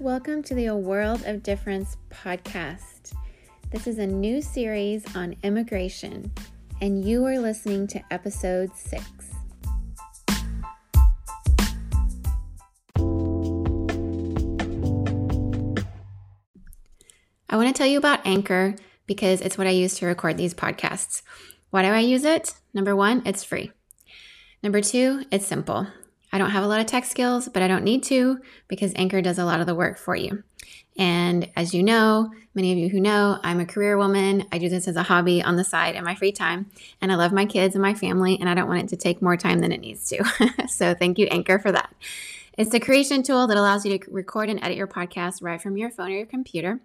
Welcome to the A World of Difference podcast. This is a new series on immigration, and you are listening to episode six. I want to tell you about Anchor because it's what I use to record these podcasts. Why do I use it? Number one, it's free. Number two, it's simple. I don't have a lot of tech skills, but I don't need to because Anchor does a lot of the work for you. And as you know, many of you who know, I'm a career woman. I do this as a hobby on the side in my free time. And I love my kids and my family, and I don't want it to take more time than it needs to. so thank you, Anchor, for that. It's the creation tool that allows you to record and edit your podcast right from your phone or your computer.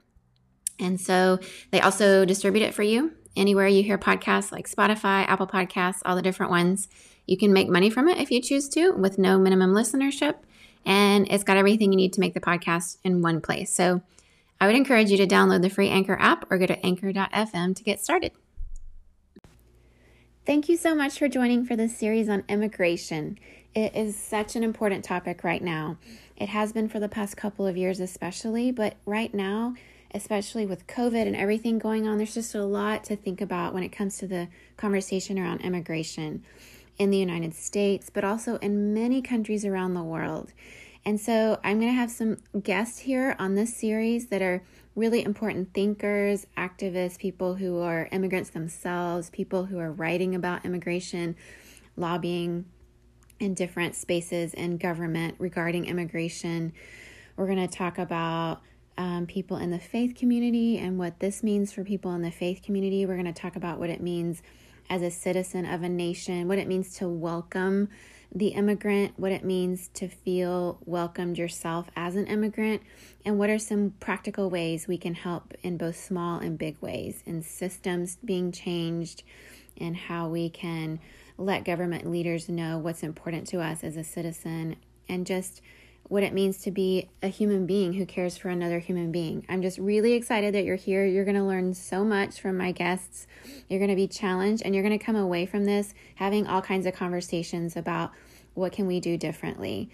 And so they also distribute it for you anywhere you hear podcasts like Spotify, Apple Podcasts, all the different ones. You can make money from it if you choose to with no minimum listenership. And it's got everything you need to make the podcast in one place. So I would encourage you to download the free Anchor app or go to anchor.fm to get started. Thank you so much for joining for this series on immigration. It is such an important topic right now. It has been for the past couple of years, especially, but right now, especially with COVID and everything going on, there's just a lot to think about when it comes to the conversation around immigration in the United States, but also in many countries around the world. And so I'm going to have some guests here on this series that are really important thinkers, activists, people who are immigrants themselves, people who are writing about immigration, lobbying in different spaces in government regarding immigration. We're going to talk about um, people in the faith community and what this means for people in the faith community. We're going to talk about what it means as a citizen of a nation, what it means to welcome the immigrant, what it means to feel welcomed yourself as an immigrant, and what are some practical ways we can help in both small and big ways, in systems being changed, and how we can let government leaders know what's important to us as a citizen, and just what it means to be a human being who cares for another human being. I'm just really excited that you're here. You're going to learn so much from my guests. You're going to be challenged and you're going to come away from this having all kinds of conversations about what can we do differently.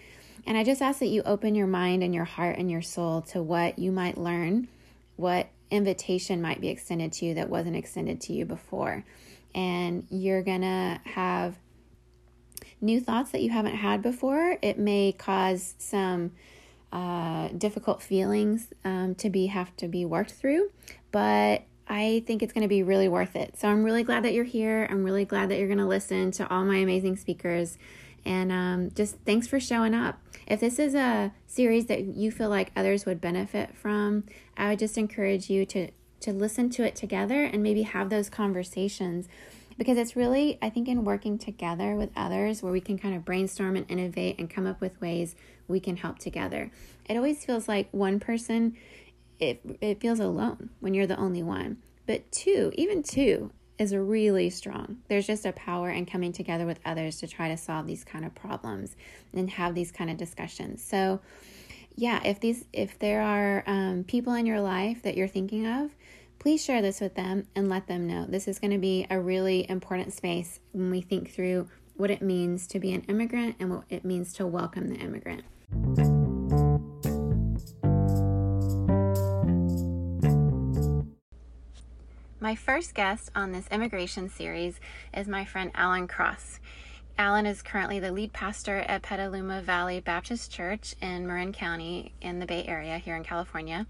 And I just ask that you open your mind and your heart and your soul to what you might learn, what invitation might be extended to you that wasn't extended to you before. And you're going to have new thoughts that you haven't had before. It may cause some uh, difficult feelings um, to be have to be worked through, but I think it's going to be really worth it. So I'm really glad that you're here. I'm really glad that you're going to listen to all my amazing speakers. And um, just thanks for showing up. If this is a series that you feel like others would benefit from, I would just encourage you to to listen to it together and maybe have those conversations because it's really, I think, in working together with others where we can kind of brainstorm and innovate and come up with ways we can help together. It always feels like one person, it, it feels alone when you're the only one. But two, even two, is really strong. There's just a power in coming together with others to try to solve these kind of problems and have these kind of discussions. So, yeah, if these if there are um, people in your life that you're thinking of please share this with them and let them know. This is going to be a really important space when we think through what it means to be an immigrant and what it means to welcome the immigrant. My first guest on this immigration series is my friend Alan Cross. Alan is currently the lead pastor at Petaluma Valley Baptist Church in Marin County in the Bay Area here in California.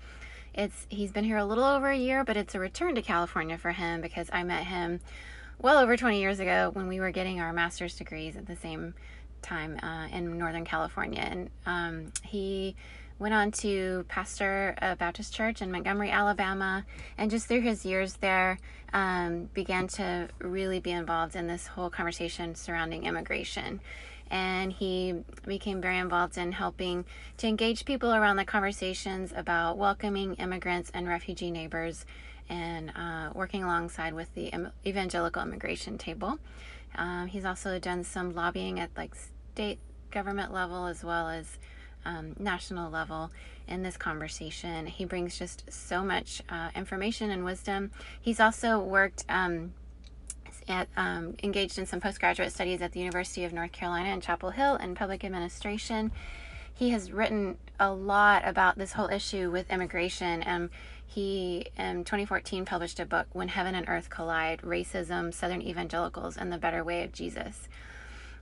It's he's been here a little over a year, but it's a return to California for him because I met him well over 20 years ago when we were getting our master's degrees at the same time uh, in Northern California, and um, he went on to pastor a Baptist church in Montgomery, Alabama, and just through his years there, um, began to really be involved in this whole conversation surrounding immigration and he became very involved in helping to engage people around the conversations about welcoming immigrants and refugee neighbors and uh, working alongside with the evangelical immigration table. Um, he's also done some lobbying at like state government level as well as um, national level in this conversation. He brings just so much uh, information and wisdom. He's also worked um, at, um, engaged in some postgraduate studies at the University of North Carolina in Chapel Hill in public administration. he has written a lot about this whole issue with immigration. And he, in 2014, published a book, When Heaven and Earth Collide Racism, Southern Evangelicals, and the Better Way of Jesus.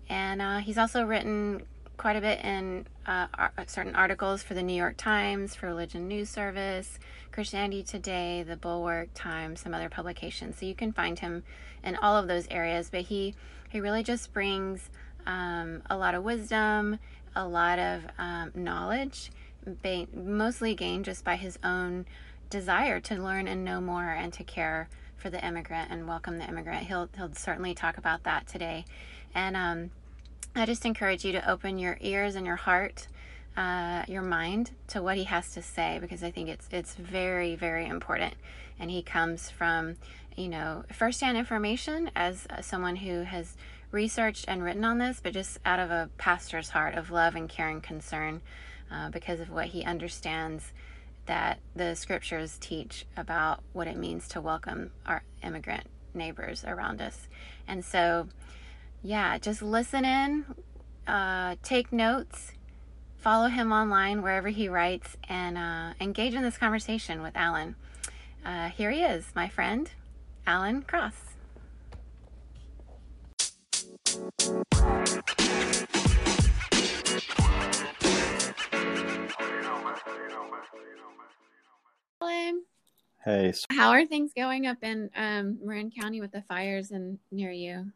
And uh, he's also written quite a bit in uh, certain articles for the New York Times, for Religion News Service, Christianity Today, the Bulwark Times, some other publications. So you can find him in all of those areas. But he he really just brings um, a lot of wisdom, a lot of um, knowledge, ba- mostly gained just by his own desire to learn and know more and to care for the immigrant and welcome the immigrant. He'll he'll certainly talk about that today, and um, I just encourage you to open your ears and your heart, uh, your mind to what he has to say because I think it's it's very very important. And he comes from you know firsthand information as someone who has researched and written on this, but just out of a pastor's heart of love and care and concern uh, because of what he understands that the scriptures teach about what it means to welcome our immigrant neighbors around us. And so yeah, just listen in, uh, take notes, follow him online wherever he writes, and uh, engage in this conversation with Alan. Uh, here he is, my friend, Alan Cross. Alan. Hey. How are things going up in um, Marin County with the fires and near you?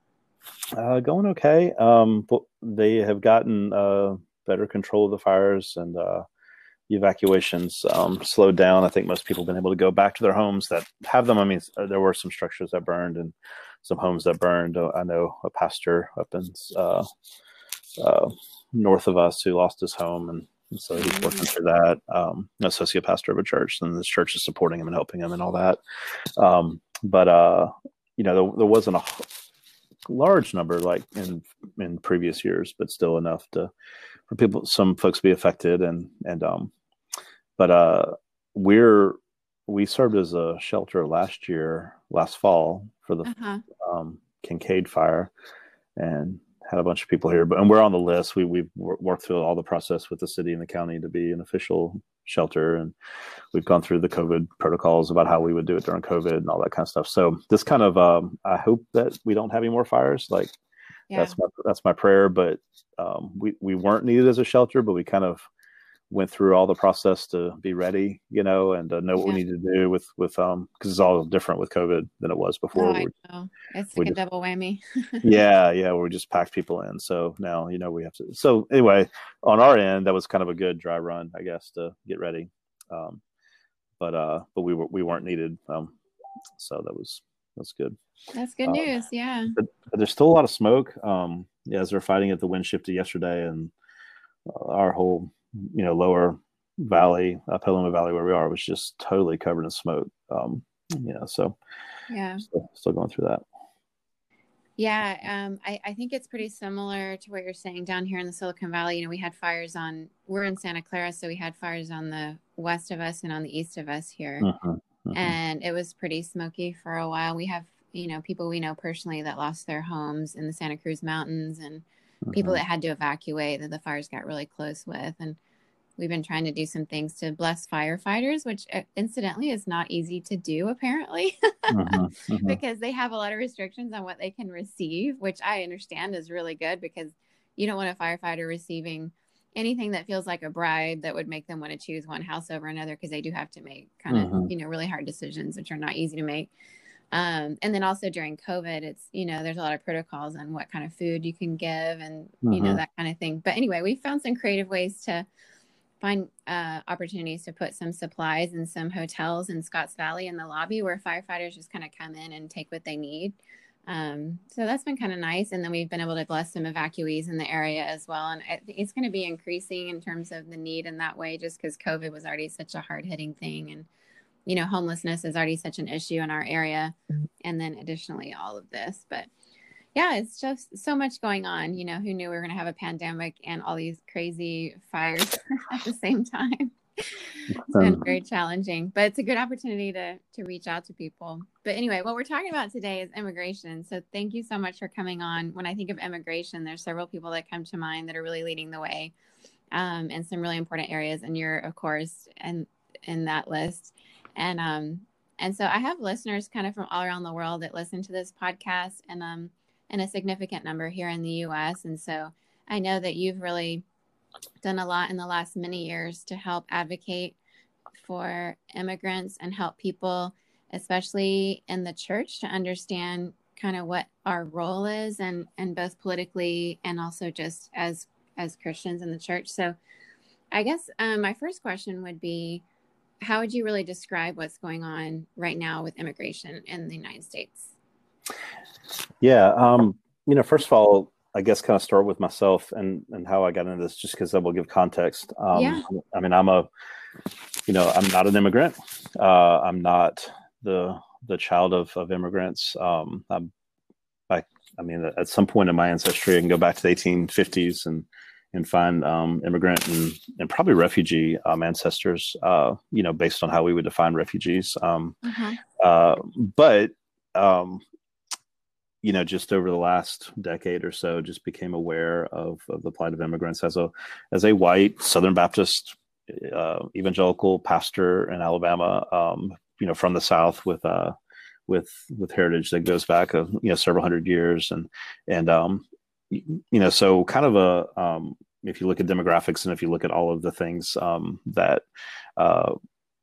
Uh, going okay. Um, they have gotten uh, better control of the fires and uh, evacuations um, slowed down. I think most people have been able to go back to their homes that have them. I mean, uh, there were some structures that burned and some homes that burned. Uh, I know a pastor up in uh, north of us who lost his home and so he's working mm. through that. Um, associate pastor of a church, and this church is supporting him and helping him and all that. Um, but uh, you know, there, there, wasn't a large number like in in previous years, but still enough to for people some folks to be affected and and um but uh we're we served as a shelter last year last fall for the uh-huh. um, Kincade fire and had a bunch of people here but and we're on the list. We we've worked through all the process with the city and the county to be an official shelter and we've gone through the covid protocols about how we would do it during covid and all that kind of stuff. So this kind of um, i hope that we don't have any more fires. Like yeah. that's my that's my prayer but um, we we weren't needed as a shelter but we kind of went through all the process to be ready you know and uh, know what yeah. we need to do with with um because it's all different with covid than it was before. Oh, I know. it's like a double whammy. Yeah yeah we just packed people in. So now you know we have to so anyway on our end that was kind of a good dry run i guess to get ready. Um but uh but we were we weren't needed um so that was that's good. That's good uh, news yeah. but, but, there's still a lot of smoke. Um yeah as they're fighting at the wind shifted yesterday and uh, our whole you know lower valley uh, Petaluma Valley where we are was just totally covered in smoke um you know so yeah. still, still going through that. Yeah um I, I think it's pretty similar to what you're saying down here in the silicon valley. You know we had fires on we're in santa clara so we had fires on the west of us and on the east of us here. Mm-hmm, mm-hmm. and it was pretty smoky for a while. We have you know people we know personally that lost their homes in the santa cruz mountains and people mm-hmm. that had to evacuate that the fires got really close with. And we've been trying to do some things to bless firefighters, which uh, incidentally is not easy to do, apparently, mm-hmm. Mm-hmm. because they have a lot of restrictions on what they can receive, which I understand is really good because you don't want a firefighter receiving anything that feels like a bribe that would make them want to choose one house over another because they do have to make kind of you know really hard decisions which are not easy to make um, and then also during COVID, it's, you know, there's a lot of protocols on what kind of food you can give and, mm-hmm. you know, mm-hmm. that kind of thing. But anyway, we found some creative ways to find uh, opportunities to put some supplies in some hotels in Scotts Valley in the lobby where firefighters just kind of come in and take what they need. Um, so that's been kind of nice. And then we've been able to bless some evacuees in the area as well. And it's going to be increasing in terms of the need in that way, just because COVID was already such a hard hitting thing. And, you know, homelessness is already such an issue in our area. Mm-hmm. And then additionally, all of this. But yeah, it's just so much going on. You know, who knew we were going to have a pandemic and all these crazy fires at the same time? it's been very challenging, but it's a good opportunity to to reach out to people. But anyway, what we're talking about today is immigration. So thank you so much for coming on. When I think of immigration, there's several people that come to mind that are really leading the way. um, in some really important areas, and you're of course and in that list. And um, and so I have listeners kind of from all around the world that listen to this podcast, and um, and a significant number here in the U.S. And so I know that you've really done a lot in the last many years to help advocate for immigrants and help people, especially in the church, to understand kind of what our role is and and both politically and also just as as Christians in the church. So I guess um, my first question would be how would you really describe what's going on right now with immigration in the United States? Yeah, um, you know, first of all, I guess kind of start with myself and and how I got into this, just because that will give context. Um, yeah. I mean, I'm a, you know, I'm not an immigrant. Uh, I'm not the the child of of immigrants. Um, I'm, I, I mean, at some point in my ancestry, I can go back to the 1850s and and find um, immigrant and, and probably refugee um, ancestors, uh, you know, based on how we would define refugees. Um, uh-huh. uh, but um, you know, just over the last decade or so, just became aware of, of the plight of immigrants as a as a white Southern Baptist uh, evangelical pastor in Alabama, um, you know, from the South with uh, with with heritage that goes back of you know several hundred years, and and um, you know, so kind of a um, if you look at demographics and if you look at all of the things um, that uh,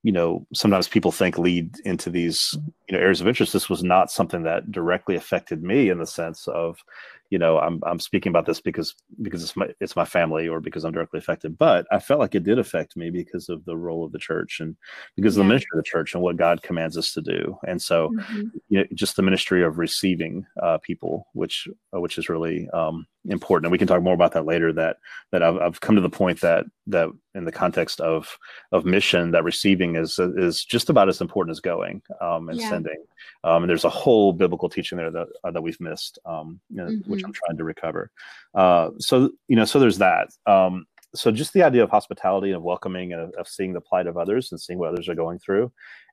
you know sometimes people think lead into these you know areas of interest this was not something that directly affected me in the sense of you know i'm i'm speaking about this because because it's my it's my family or because i'm directly affected but i felt like it did affect me because of the role of the church and because yeah. of the ministry of the church and what god commands us to do and so mm-hmm. you know just the ministry of receiving uh, people which uh, which is really um, important and we can talk more about that later that that I've, I've come to the point that that in the context of of mission that receiving is is just about as important as going um, and yeah. sending um, and there's a whole biblical teaching there that uh, that we've missed um, mm-hmm. which i'm trying to recover uh, so you know so there's that um, so just the idea of hospitality and of welcoming and of, of, seeing the plight of others and seeing what others are going through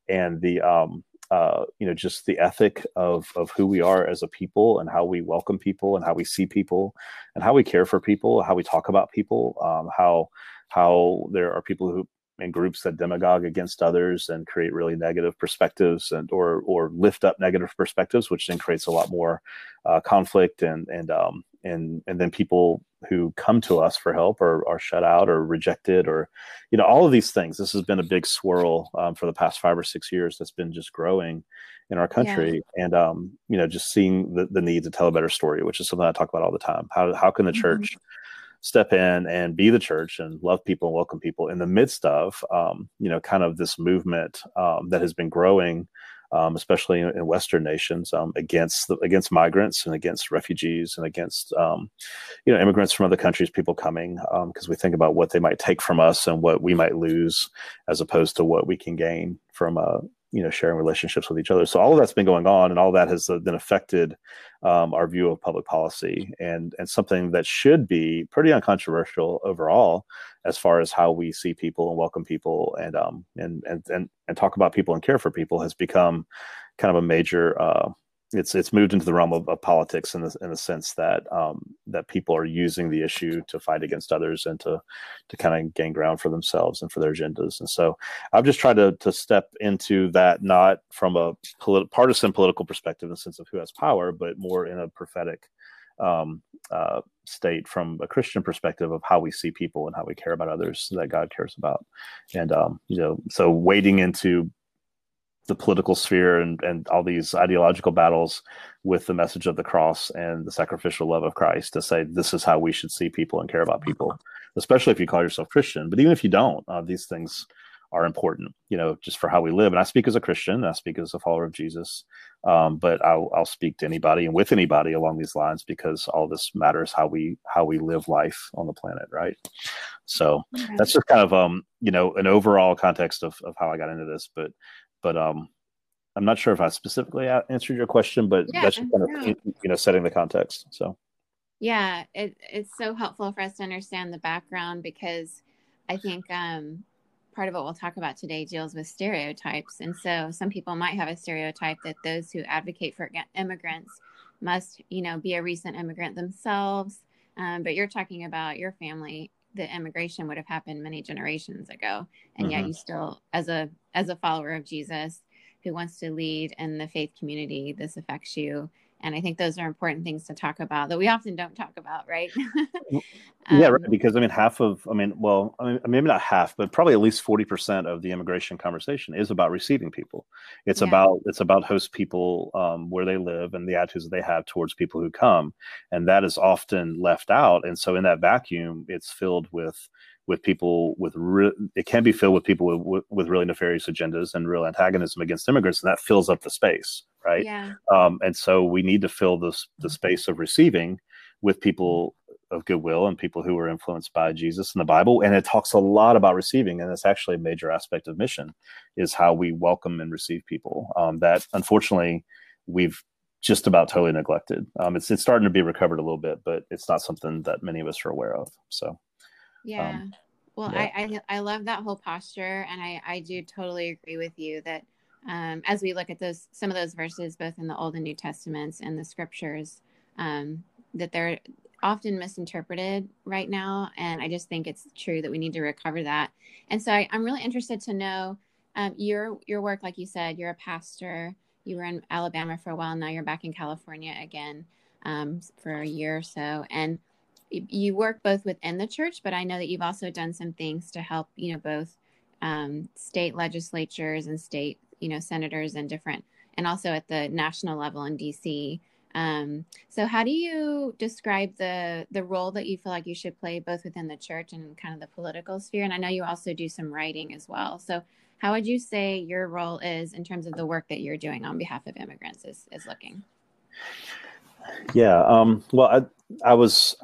and the um, uh, you know just the ethic of of who we are as a people and how we welcome people and how we see people and how we care for people how we talk about people um, how how there are people who and groups that demagogue against others and create really negative perspectives and or or lift up negative perspectives which then creates a lot more uh, conflict and and um and and then people who come to us for help are, are shut out or rejected or you know all of these things this has been a big swirl um, for the past five or six years that's been just growing in our country yeah. and um, you know just seeing the, the need to tell a better story which is something i talk about all the time how, how can the mm-hmm. church step in and be the church and love people and welcome people in the midst of um, you know kind of this movement um, that has been growing um, especially in, in, Western nations, um, against the, against migrants and against refugees and against um, you know immigrants from other countries, people coming, because um, we think about what they might take from us and what we might lose, as opposed to what we can gain from uh, you know sharing relationships with each other. So all of that's been going on and all that has then affected um, our view of public policy and and something that should be pretty uncontroversial overall as far as how we see people and welcome people and um and and and, and talk about people and care for people has become kind of a major uh, it's it's moved into the realm of, of politics in the in the sense that um, that people are using the issue to fight against others and to to kind of gain ground for themselves and for their agendas. And so I've just tried to to step into that not from a partisan political perspective in the sense of who has power, but more in a prophetic um, uh, state from a Christian perspective of how we see people and how we care about others that God cares about. And um, you know, so wading into the political sphere and, and all these ideological battles with the message of the cross and the sacrificial love of Christ to say this is how we should see people and care about people, especially if you call yourself Christian. But even if you don't, uh, these things are important, you know, just for how we live. And I speak as a Christian, I speak as a follower of Jesus, um, but I'll, I'll speak to anybody and with anybody along these lines because all this matters how we how we live life on the planet, right? So that's just kind of um, you know an overall context of of how I got into this, but but um, I'm not sure if I specifically answered your question, but yeah, that's just kind of you know setting the context. So yeah, it, it's so helpful for us to understand the background because I think um, part of what we'll talk about today deals with stereotypes, and so some people might have a stereotype that those who advocate for immigrants must you know be a recent immigrant themselves, um, but you're talking about your family the immigration would have happened many generations ago and Mm-hmm. yet you still as a as a follower of jesus who wants to lead in the faith community this affects you and i think those are important things to talk about that we often don't talk about right yeah, Um, right. Because I mean, half of, I mean, well, I mean, maybe not half, but probably at least forty percent of the immigration conversation is about receiving people. It's Yeah. about it's about host people um, where they live and the attitudes that they have towards people who come, and that is often left out. And so, in that vacuum, it's filled with with people with re- it can be filled with people with, with with really nefarious agendas and real antagonism against immigrants, and that fills up the space, right? yeah um, and so we need to fill this the space of receiving with people of goodwill and people who are influenced by Jesus and the Bible. And it talks a lot about receiving, and it's actually a major aspect of mission is how we welcome and receive people. Um, that unfortunately we've just about totally neglected. Um, it's it's starting to be recovered a little bit, but it's not something that many of us are aware of. So Yeah. well, yeah. I, I I love that whole posture, and I I do totally agree with you that um, as we look at those some of those verses, both in the Old and New Testaments and the Scriptures, um, that they're often misinterpreted right now, and I just think it's true that we need to recover that. And so I, I'm really interested to know um, your your work. Like you said, you're a pastor. You were in Alabama for a while. Now you're back in California again um, for a year or so, and you work both within the church, but I know that you've also done some things to help, you know, both um, state legislatures and state, you know, senators and different, and also at the national level in DC. Um, so, how do you describe the the role that you feel like you should play both within the church and kind of the political sphere? And I know you also do some writing as well. So, how would you say your role is in terms of the work that you're doing on behalf of immigrants is is looking? yeah, um, well, I I was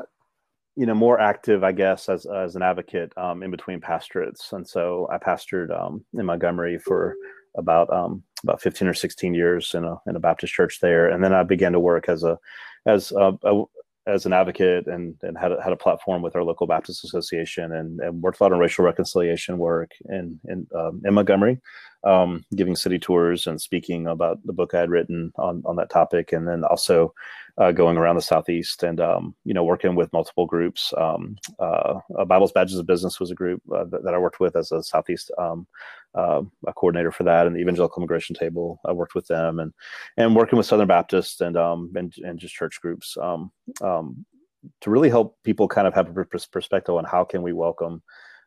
you know more active i guess as as an advocate um, in between pastorates and so i pastored um, in montgomery for about um, about 15 or 16 years in a in a baptist church there. And then i began to work as a as a, a as an advocate and and had a, had a platform with our local Baptist Association and, and worked a lot on racial reconciliation work in in, um, in Montgomery, um, giving city tours and speaking about the book I had written on on that topic, and then also uh, going around the southeast and um, you know working with multiple groups. Um, uh, Bibles Badges of Business was a group uh, that, that, I worked with as a southeast um, uh, a coordinator for that, and the Evangelical Immigration Table. I worked with them and and working with Southern Baptists and um, and, and just church groups um, um, to really help people kind of have a perspective on how can we welcome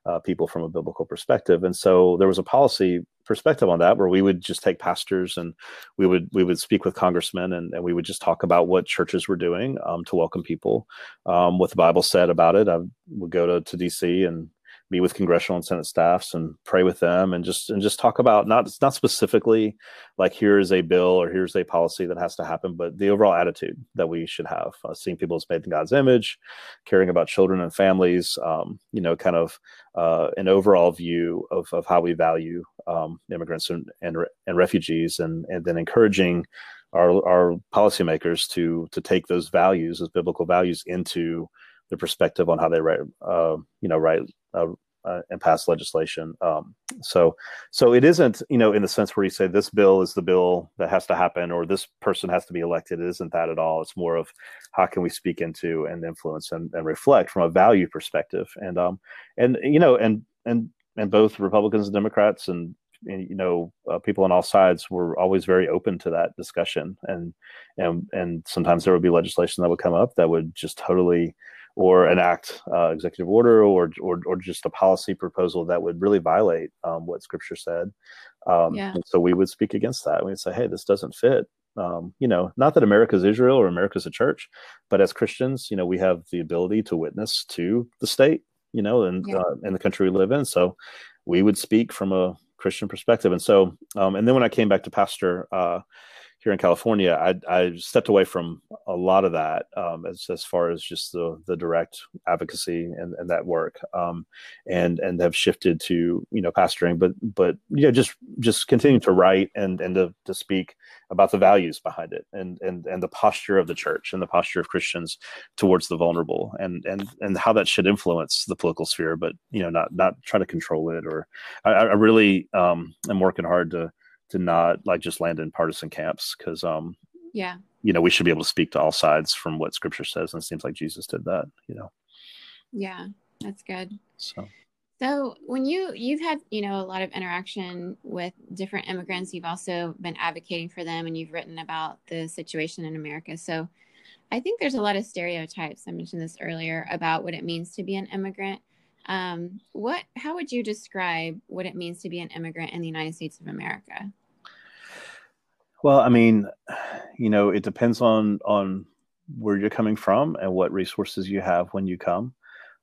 uh, people from a biblical perspective. And so there was a policy perspective on that where we would just take pastors and we would we would speak with congressmen and, and we would just talk about what churches were doing um, to welcome people, um, what the Bible said about it. I would go to, to DC and meet with congressional and senate staffs and pray with them and just and just talk about not not specifically like here's a bill or here's a policy that has to happen but the overall attitude that we should have uh, seeing people as made in god's image caring about children and families um, you know kind of uh, an overall view of, of how we value um, immigrants and, and and refugees and and then encouraging our our policymakers to to take those values as biblical values into their perspective on how they write, uh, you know, write and pass legislation. Um, so, so it isn't, you know, in the sense where you say this bill is the bill that has to happen, or this person has to be elected. It isn't that at all. It's more of how can we speak into and influence and, and reflect from a value perspective, and um, and you know, and and and both Republicans and Democrats and and, you know uh, people on all sides were always very open to that discussion and and and sometimes there would be legislation that would come up that would just totally or enact uh, executive order or, or or just a policy proposal that would really violate um, what scripture said um, Yeah. so we would speak against that we'd say hey this doesn't fit um, you know not that america's israel or america's a church but as christians you know we have the ability to witness to the state you know and Yeah. uh, in the country we live in so we would speak from a Christian perspective. And so, um, and then when I came back to pastor uh, here in California, I, I stepped away from a lot of that um, as as far as just the the direct advocacy and, and that work, um, and and have shifted to you know pastoring, but but you know just just continuing to write and and to, to speak about the values behind it and and and the posture of the church and the posture of Christians towards the vulnerable and and and how that should influence the political sphere, but you know not not try to control it or I, I really um, am working hard to to not like just land in partisan camps because um Yeah. you know we should be able to speak to all sides from what scripture says and it seems like jesus did that you know Yeah. That's good. So. So when you you've had you know a lot of interaction with different immigrants, you've also been advocating for them, and you've written about the situation in America. So I think there's a lot of stereotypes. I mentioned this earlier about what it means to be an immigrant. Um, what how would you describe what it means to be an immigrant in the United States of America? Well, I mean, you know, it depends on on where you're coming from and what resources you have when you come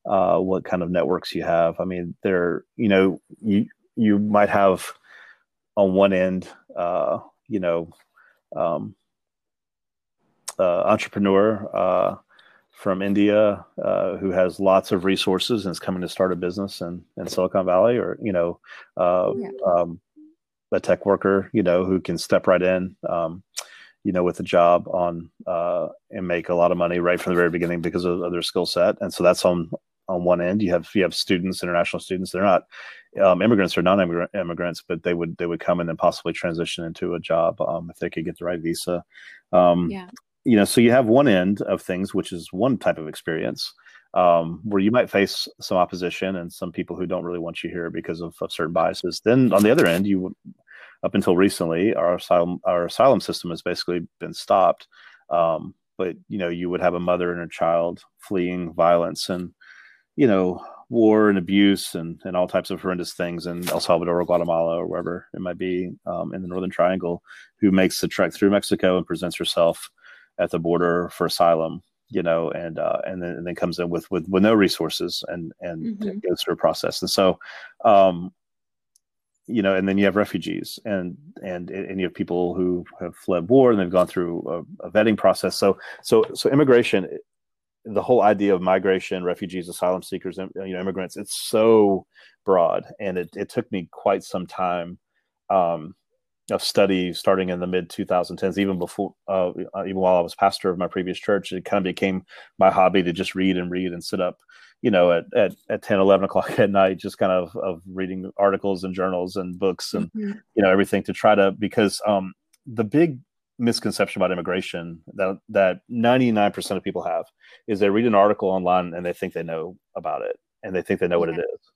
uh, what kind of networks you have. I mean, there, you know, you you might have on one end, uh, you know, um, uh, entrepreneur uh, from India uh, who has lots of resources and is coming to start a business in, in Silicon Valley, or you know, uh, yeah. um, a tech worker, you know, who can step right in. Um, you know, with a job on uh, and make a lot of money right from the very beginning because of, of their skill set, and so that's on on one end. You have you have students, international students. They're not um, immigrants or non-immigrants, but they would they would come and then possibly transition into a job um, if they could get the right visa. Um, yeah. You know, so you have one end of things, which is one type of experience. Um, where you might face some opposition and some people who don't really want you here because of, of certain biases. Then on the other end, you up until recently, our asylum our asylum system has basically been stopped. Um, but you know, you would have a mother and a child fleeing violence and you know, war and abuse and, and all types of horrendous things in El Salvador or Guatemala or wherever it might be um, in the Northern Triangle, who makes the trek through Mexico and presents herself at the border for asylum, you know, and uh, and then and then comes in with with, with no resources and and mm-hmm. goes through a process. And so, um, you know, and then you have refugees and and and you have people who have fled war and they've gone through a, a vetting process. So so so immigration the whole idea of migration, refugees, asylum seekers, you know, immigrants, it's so broad. And it, it took me quite some time um, of study starting in the mid 2010s, even before, uh, even while I was pastor of my previous church, it kind of became my hobby to just read and read and sit up, you know, at, at, at 10, 11 o'clock at night, just kind of, of reading articles and journals and books and, mm-hmm. you know, everything to try to, because um, the big misconception about immigration that that 99% of people have is they read an article online and they think they know about it and they think they know yeah. what it is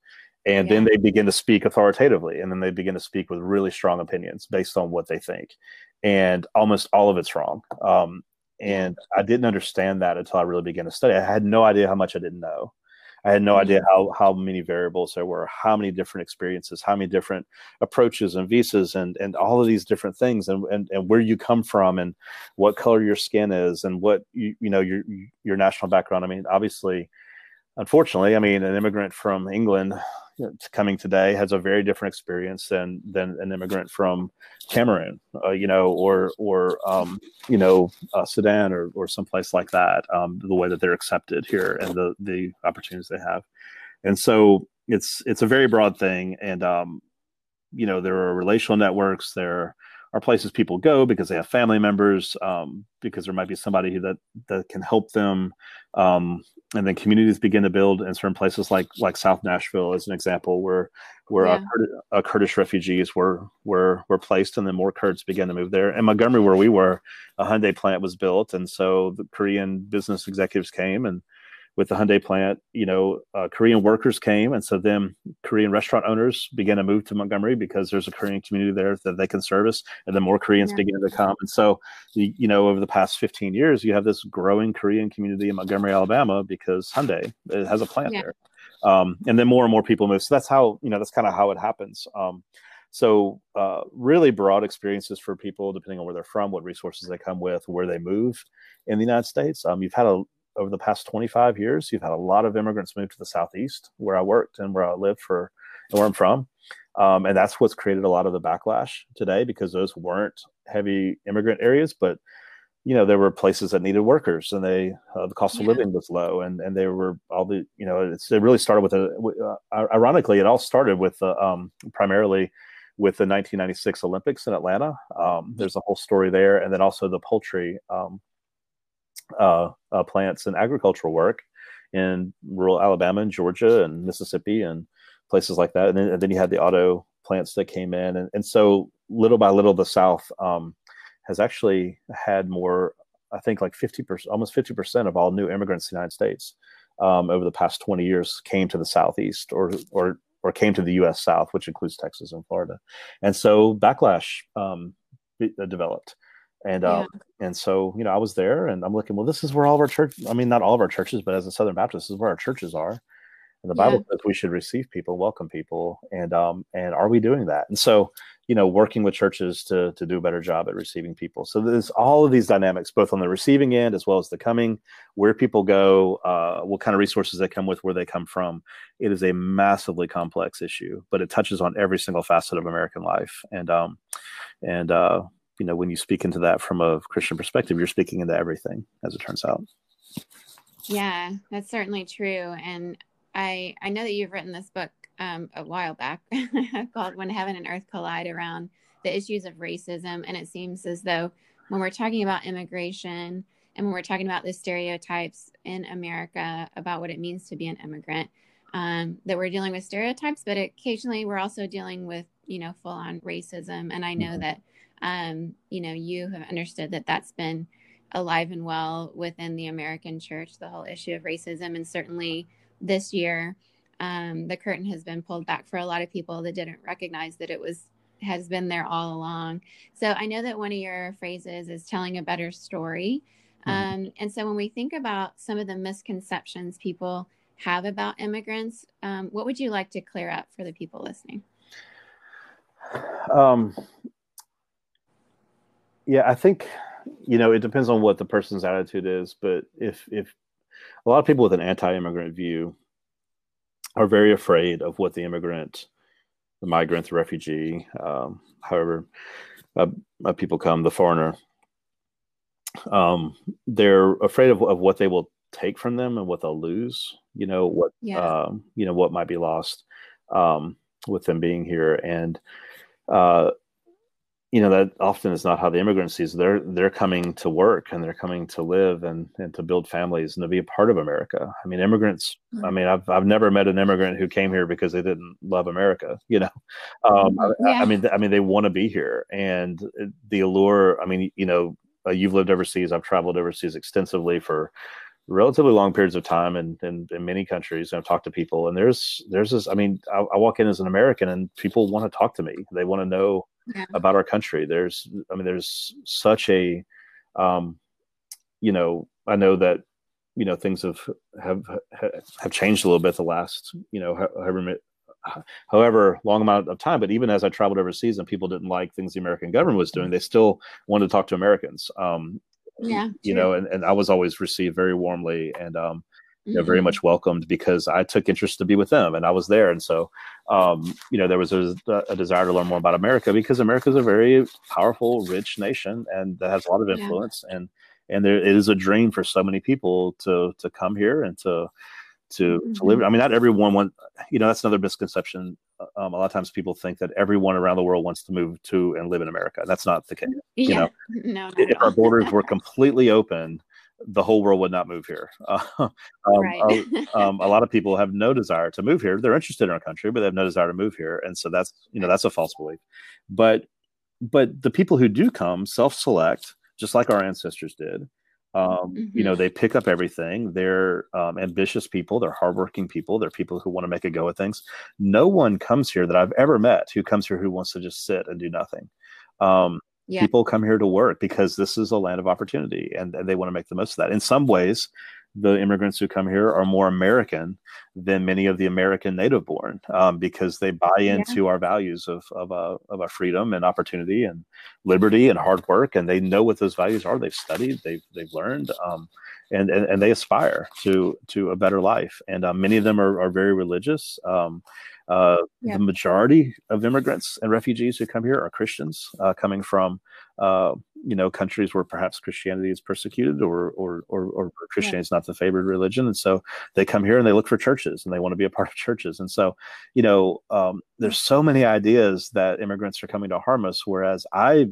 and yeah. then they begin to speak authoritatively and then they begin to speak with really strong opinions based on what they think and almost all of it's wrong um, and i didn't understand that until i really began to study i had no idea how much i didn't know I had no mm-hmm. idea how how many variables there were, how many different experiences, how many different approaches and visas, and and all of these different things, and and, and where you come from, and what color your skin is, and what you you know your your national background. I mean, obviously, unfortunately, I mean, an immigrant from England coming today has a very different experience than than an immigrant from Cameroon, uh, you know, or or um, you know uh, Sudan or or someplace like that. Um, the way that they're accepted here and the the opportunities they have, and so it's it's a very broad thing, and um, you know there are relational networks there are places people go because they have family members, um, because there might be somebody that that can help them, um, and then communities begin to build in certain places like like South Nashville as an example, where where yeah. uh, Kurdish refugees were were were placed, and then more Kurds began to move there. And Montgomery, where we were, a Hyundai plant was built, and so the Korean business executives came and with the Hyundai plant, you know, uh, Korean workers came, and so then Korean restaurant owners began to move to Montgomery because there's a Korean community there that they can service, and then more Koreans yeah. began to come. And so, you know, over the past 15 years, you have this growing Korean community in Montgomery, Alabama, because Hyundai has a plant yeah. there, um, and then more and more people move. So that's how you know that's kind of how it happens. Um, so uh, really broad experiences for people depending on where they're from, what resources they come with, where they move in the United States. Um, you've had a over the past 25 years, you've had a lot of immigrants move to the southeast, where I worked and where I lived for, and where I'm from, um, and that's what's created a lot of the backlash today because those weren't heavy immigrant areas, but you know there were places that needed workers, and they uh, the cost of yeah. living was low, and and they were all the you know it's, it really started with a uh, ironically it all started with uh, um, primarily with the 1996 Olympics in Atlanta. Um, there's a whole story there, and then also the poultry um, uh, uh, plants and agricultural work in rural Alabama and Georgia and Mississippi and places like that. And then, and then you had the auto plants that came in. And, and so little by little, the South um, has actually had more, I think like 50%, almost 50% of all new immigrants in the United States um, over the past 20 years came to the southeast or or or came to the U.S. South, which includes Texas and Florida, and so backlash um, uh, developed. And uh, yeah. and so you know I was there, and I'm looking. Well, this is where all of our church. I mean, not all of our churches, but as a Southern Baptist, this is where our churches are. And the Bible yeah. says we should receive people, welcome people, and um and are we doing that? And so you know working with churches to to do a better job at receiving people so there's all of these dynamics both on the receiving end as well as the coming where people go uh, what kind of resources they come with where they come from it is a massively complex issue but it touches on every single facet of american life and um and uh you know when you speak into that from a christian perspective you're speaking into everything as it turns out yeah that's certainly true and i i know that you've written this book um, a while back called When Heaven and Earth Collide around the issues of racism. And it seems as though when we're talking about immigration and when we're talking about the stereotypes in America about what it means to be an immigrant, um, that we're dealing with stereotypes, but occasionally we're also dealing with, you know, full on racism. And I know mm-hmm. that, um, you know, you have understood that that's been alive and well within the American church, the whole issue of racism. And certainly this year, um, the curtain has been pulled back for a lot of people that didn't recognize that it was has been there all along. So I know that one of your phrases is telling a better story. Mm-hmm. Um, and so when we think about some of the misconceptions people have about immigrants, um, what would you like to clear up for the people listening? Um, yeah, I think you know it depends on what the person's attitude is, but if if a lot of people with an anti-immigrant view are very afraid of what the immigrant, the migrant, the refugee, um, however uh, uh, people come, the foreigner, um, they're afraid of, of what they will take from them and what they'll lose. You know what, yeah. um, you know what might be lost um, with them being here, and uh, you know that often is not how the immigrant sees they're they're coming to work and they're coming to live and and to build families and to be a part of america. I mean immigrants mm-hmm. i mean i've i've never met an immigrant who came here because they didn't love america you know? Um, yeah. I, I, mean i mean they want to be here. And the allure i mean you know uh, you've lived overseas i've traveled overseas extensively for relatively long periods of time in, in, in many countries. And I've talked to people and there's there's this I mean I, I walk in as an American and people want to talk to me. They want to know yeah. about our country. There's, I mean, there's such a, um, you know, I know that, you know, things have have have changed a little bit the last, you know, however however long amount of time. But even as I traveled overseas and people didn't like things the American government was doing, they still wanted to talk to Americans. Um, yeah, you know, and, and I was always received very warmly and um, you know, very mm-hmm. much welcomed because I took interest to be with them and I was there. And so, um, you know, there was a, a, desire to learn more about America because America is a very powerful, rich nation and that has a lot of influence. Yeah. And, and there it is a dream for so many people to, to come here and to, to, mm-hmm. to live. I mean, not everyone want, you know, that's another misconception. Um, a lot of times people think that everyone around the world wants to move to and live in America. That's not the case. Yeah. You know, no, if our borders were completely open, the whole world would not move here. Uh, um, right. uh, um, a lot of people have no desire to move here. They're interested in our country, but they have no desire to move here, and so that's you know that's a false belief. But but the people who do come self-select, just like our ancestors did. Um, mm-hmm. You know, mm-hmm. they pick up everything. They're um, ambitious people. They're hardworking people. They're people who want to make a go of things. No one comes here that I've ever met who comes here who wants to just sit and do nothing. Um, yeah. people come here to work because this is a land of opportunity and, and they want to make the most of that. In some ways, the immigrants who come here are more American than many of the American native born um, because they buy into yeah. our values of of, uh, of a freedom and opportunity and liberty and hard work, and they know what those values are. They've studied, they've they've learned, um, and, and and they aspire to to a better life. And uh, many of them are, are very religious. Um, uh, yeah. The majority of immigrants and refugees who come here are Christians, uh, coming from uh, you know countries where perhaps Christianity is persecuted or or or, or Christianity yeah. is not the favored religion, and so they come here and they look for churches and they want to be a part of churches. And so you know um, there's so many ideas that immigrants are coming to harm us, whereas I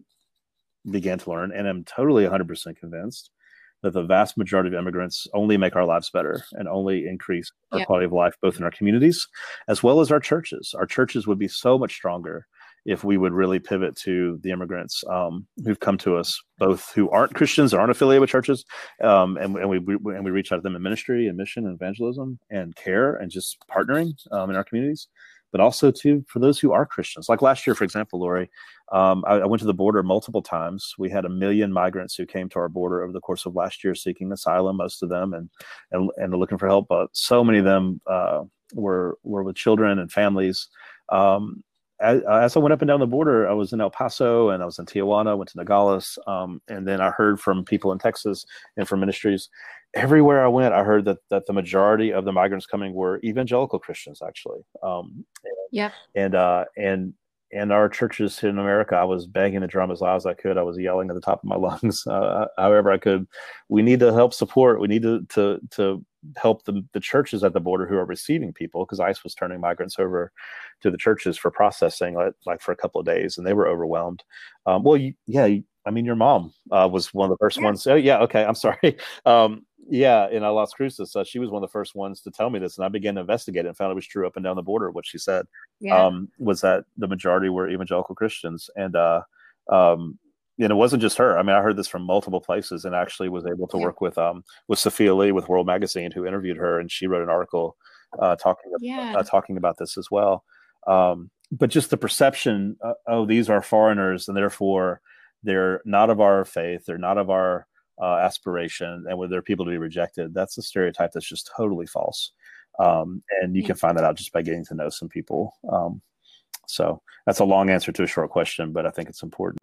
began to learn and am totally 100% convinced that the vast majority of immigrants only make our lives better and only increase our yeah. quality of life, both in our communities as well as our churches. Our churches would be so much stronger if we would really pivot to the immigrants um, who've come to us, both who aren't Christians, or aren't affiliated with churches, um, and, and we, we, and we reach out to them in ministry and mission and evangelism and care and just partnering um, in our communities, but also to for those who are Christians. Like last year, for example, Lori, um, I, I, went to the border multiple times. We had a million migrants who came to our border over the course of last year, seeking asylum, most of them, and and, and looking for help. But so many of them uh, were were with children and families. Um, as, as, I went up and down the border, I was in El Paso and I was in Tijuana, went to Nogales, um, and then I heard from people in Texas and from ministries. Everywhere I went, I heard that that the majority of the migrants coming were evangelical Christians, actually. Um, yeah. And uh, and and our churches in America, I was banging the drum as loud as I could. I was yelling at the top of my lungs, uh, however I could. We need to help support. We need to to to help the, the churches at the border who are receiving people because ICE was turning migrants over to the churches for processing like, like for a couple of days and they were overwhelmed. Um, well, you, yeah, you, I mean, your mom uh, was one of the first yeah. ones. Oh, yeah, okay, I'm sorry. Um, yeah, in Las Cruces, uh, she was one of the first ones to tell me this, and I began to investigate it and found it was true up and down the border. What she said yeah. um, was that the majority were evangelical Christians, and uh, um, and it wasn't just her. I mean, I heard this from multiple places, and actually was able to yeah. work with um with Sophia Lee with World Magazine, who interviewed her, and she wrote an article uh, talking yeah. uh, talking about this as well. Um, but just the perception, uh, oh, these are foreigners, and therefore they're not of our faith, they're not of our uh, aspiration, and they're people to be rejected. That's a stereotype that's just totally false. Um, and you can find that out just by getting to know some people. Um, so that's a long answer to a short question, but I think it's important.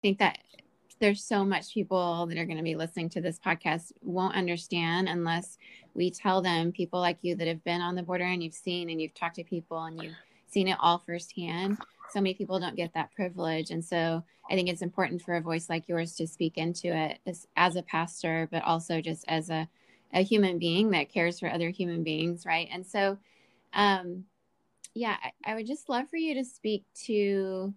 I think that there's so much people that are going to be listening to this podcast won't understand unless we tell them people like you that have been on the border and you've seen and you've talked to people and you've seen it all firsthand. So many people don't get that privilege. And so i think it's important for a voice like yours to speak into it as, as a pastor but also just as a, a human being that cares for other human beings right? And so um yeah I, I would just love for you to speak to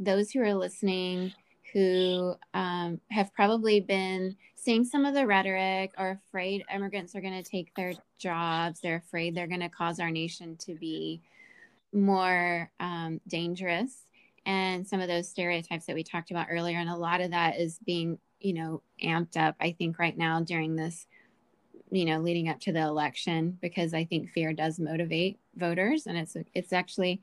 those who are listening who um, have probably been seeing some of the rhetoric are afraid immigrants are going to take their jobs. They're afraid they're going to cause our nation to be more um, dangerous. And some of those stereotypes that we talked about earlier. And a lot of that is being, you know, amped up, I think, right now during this, you know, leading up to the election, because I think fear does motivate voters. And it's, it's actually,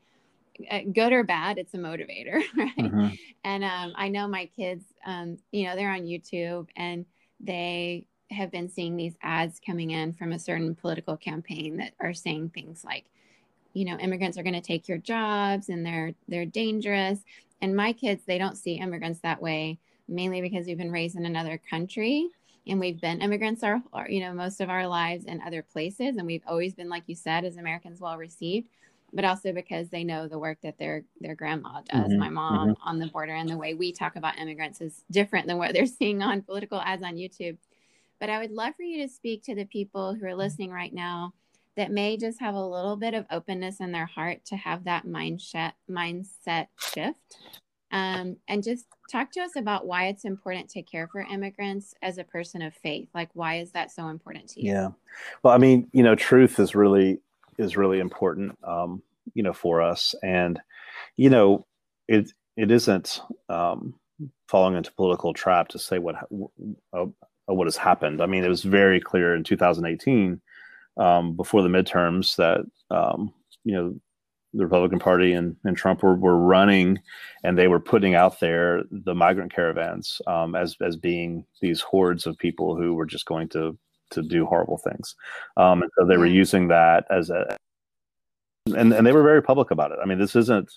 good or bad, it's a motivator, right? Mm-hmm. And um, I know my kids, um, you know, they're on YouTube and they have been seeing these ads coming in from a certain political campaign that are saying things like, you know, immigrants are going to take your jobs and they're they're dangerous. And my kids, they don't see immigrants that way, mainly because we've been raised in another country and we've been immigrants our, our you know most of our lives in other places and we've always been like you said as americans well received but also because they know the work that their their grandma does. Mm-hmm. My mom mm-hmm. on the border and the way we talk about immigrants is different than what they're seeing on political ads on YouTube. But I would love for you to speak to the people who are listening right now that may just have a little bit of openness in their heart to have that mindset mindset shift. Um, and just talk to us about why it's important to care for immigrants as a person of faith. Like, why is that so important to you? Yeah. Well, I mean, you know, truth is really is really important, um, you know, for us. And, you know, it it isn't um, falling into political trap to say what uh, what has happened. I mean, it was very clear in 2018 um, before the midterms that um, you know the Republican Party and, and Trump were, were running, and they were putting out there the migrant caravans um, as as being these hordes of people who were just going to to do horrible things. Um, and so they were using that as a, and, and they were very public about it. I mean, this isn't,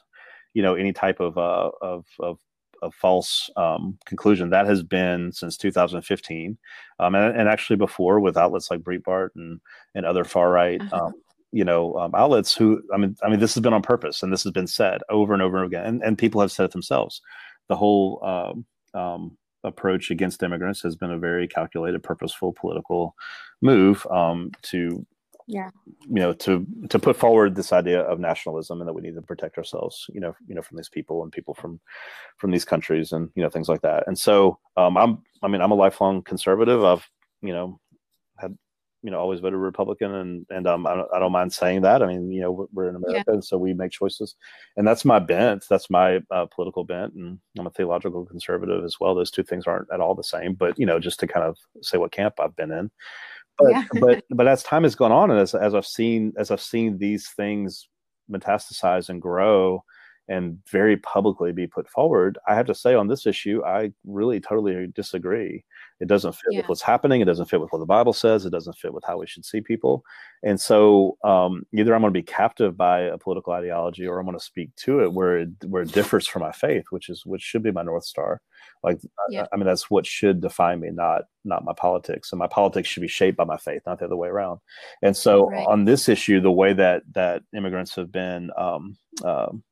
you know, any type of, uh, of, of, of false um, conclusion that has been since 2015, um, and, and, actually before with outlets like Breitbart and and other far right, uh-huh. um, you know, um, outlets who I mean, I mean, this has been on purpose, and this has been said over and over and again, and, and people have said it themselves. The whole um, um, approach against immigrants has been a very calculated, purposeful political move um, to yeah. you know, to to put forward this idea of nationalism and that we need to protect ourselves, you know, you know, from these people and people from from these countries and you know things like that. And so um, I'm, I mean, I'm a lifelong conservative. I've you know you know always voted Republican, and and um, I don't, I don't mind saying that. I mean, you know, we're in America, yeah. and so we make choices, and that's my bent. That's my uh, political bent, and I'm a theological conservative as well. Those two things aren't at all the same, but you know, just to kind of say what camp I've been in. But yeah. but but as time has gone on, and as as I've seen as I've seen these things metastasize and grow and very publicly be put forward, I have to say on this issue, I really totally disagree. It doesn't fit yeah. with what's happening. It doesn't fit with what the Bible says. It doesn't fit with how we should see people. And so, um, either I'm going to be captive by a political ideology, or I'm going to speak to it where it where it differs from my faith, which is which should be my north star. Like, yeah. I, I mean, that's what should define me, not not my politics. And my politics should be shaped by my faith, not the other way around. And so, right. on this issue, the way that that immigrants have been. Um, um,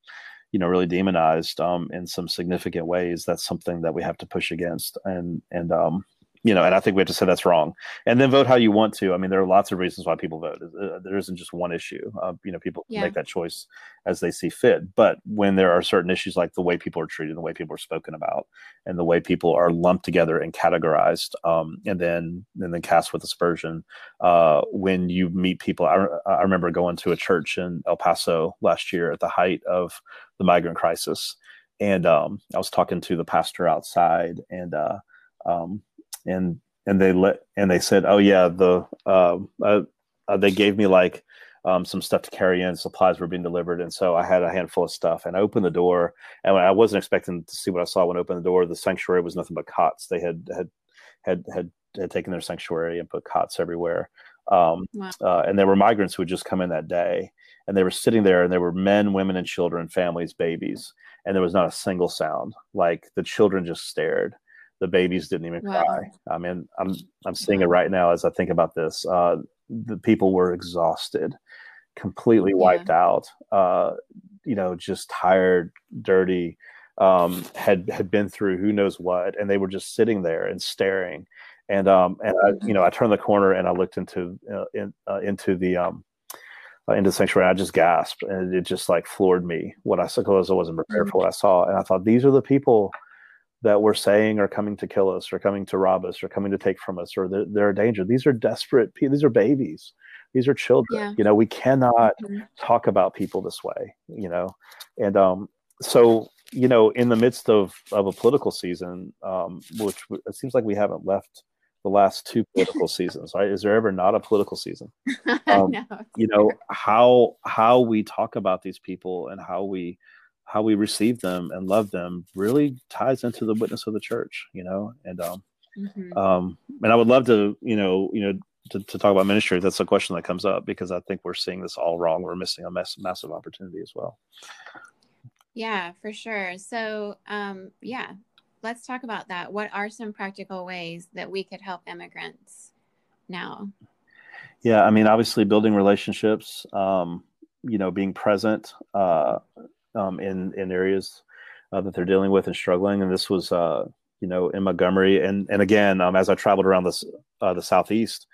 you know really demonized um, in some significant ways that's something that we have to push against and and um, you know, and I think we have to say that's wrong. And then vote how you want to. I mean, there are lots of reasons why people vote. Uh, there isn't just one issue. Uh, you know, people yeah. make that choice as they see fit. But when there are certain issues like the way people are treated, the way people are spoken about, and the way people are lumped together and categorized, um, and then and then cast with aspersion, uh, when you meet people, I, I remember going to a church in El Paso last year at the height of the migrant crisis, and um, I was talking to the pastor outside, and uh, um, and and they let and they said, oh yeah, the uh, uh, uh, they gave me like um, some stuff to carry in. Supplies were being delivered, and so I had a handful of stuff. And I opened the door, and I wasn't expecting to see what I saw when I opened the door. The sanctuary was nothing but cots. They had had had had, had taken their sanctuary and put cots everywhere. Um, wow. uh, and there were migrants who had just come in that day, and they were sitting there, and there were men, women, and children, families, babies, and there was not a single sound. Like the children just stared the babies didn't even wow. cry. I mean, I'm I'm seeing it right now as I think about this. Uh, the people were exhausted, completely wiped yeah. out. Uh, you know, just tired, dirty. Um, had had been through who knows what, and they were just sitting there and staring. And um, and I, you know, I turned the corner and I looked into uh, in, uh, into the um, uh, into the sanctuary. I just gasped, and it just like floored me what I suppose I wasn't prepared mm-hmm. for what I saw. And I thought, these are the people that we're saying are coming to kill us or coming to rob us or coming to take from us or they're, they're a danger. These are desperate people. These are babies. These are children. Yeah. You know, we cannot mm-hmm. talk about people this way, you know. And um, so, you know, in the midst of, of a political season, um, which it seems like we haven't left the last two political seasons, right? Is there ever not a political season? Um, no, you know, how how we talk about these people and how we how we receive them and love them really ties into the witness of the church, you know, and um, mm-hmm. um, and I would love to, you know, you know, to, to talk about ministry. That's a question that comes up because I think we're seeing this all wrong. We're missing a mass, massive opportunity as well. Yeah, for sure. So, um, yeah, let's talk about that. What are some practical ways that we could help immigrants now? Yeah, I mean, obviously, building relationships. Um, you know, being present. Uh, um, in in areas uh, that they're dealing with and struggling. And this was, uh, you know, in Montgomery. And and again, um, as I traveled around this uh, the southeast,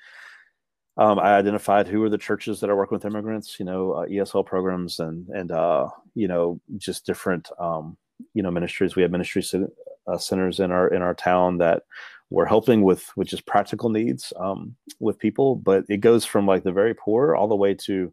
um, I identified who are the churches that are working with immigrants. You know, uh, ESL programs and and uh, you know just different um, you know ministries. We have ministry uh, centers in our in our town that we're helping with which is practical needs um, with people but it goes from like the very poor all the way to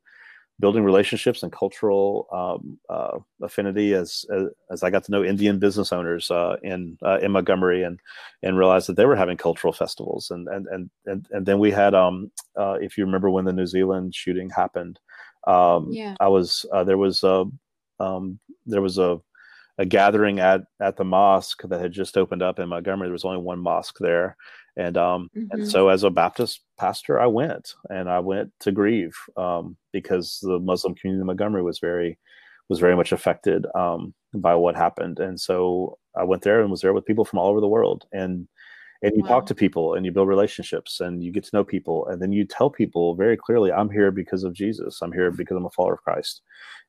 building relationships and cultural um, uh, affinity as, as, as I got to know Indian business owners uh, in uh, in Montgomery and and realized that they were having cultural festivals and and and and, and then we had um, uh, if you remember when the New Zealand shooting happened um, yeah. I was uh, there was a um, there was a a gathering at at the mosque that had just opened up in Montgomery. There was only one mosque there, and um mm-hmm. and so as a baptist pastor i went and i went to grieve um because the muslim community in montgomery was very was very much affected um by what happened and so i went there and was there with people from all over the world and and you wow. talk to people and you build relationships and you get to know people and then you tell people very clearly i'm here because of jesus i'm here because i'm a follower of christ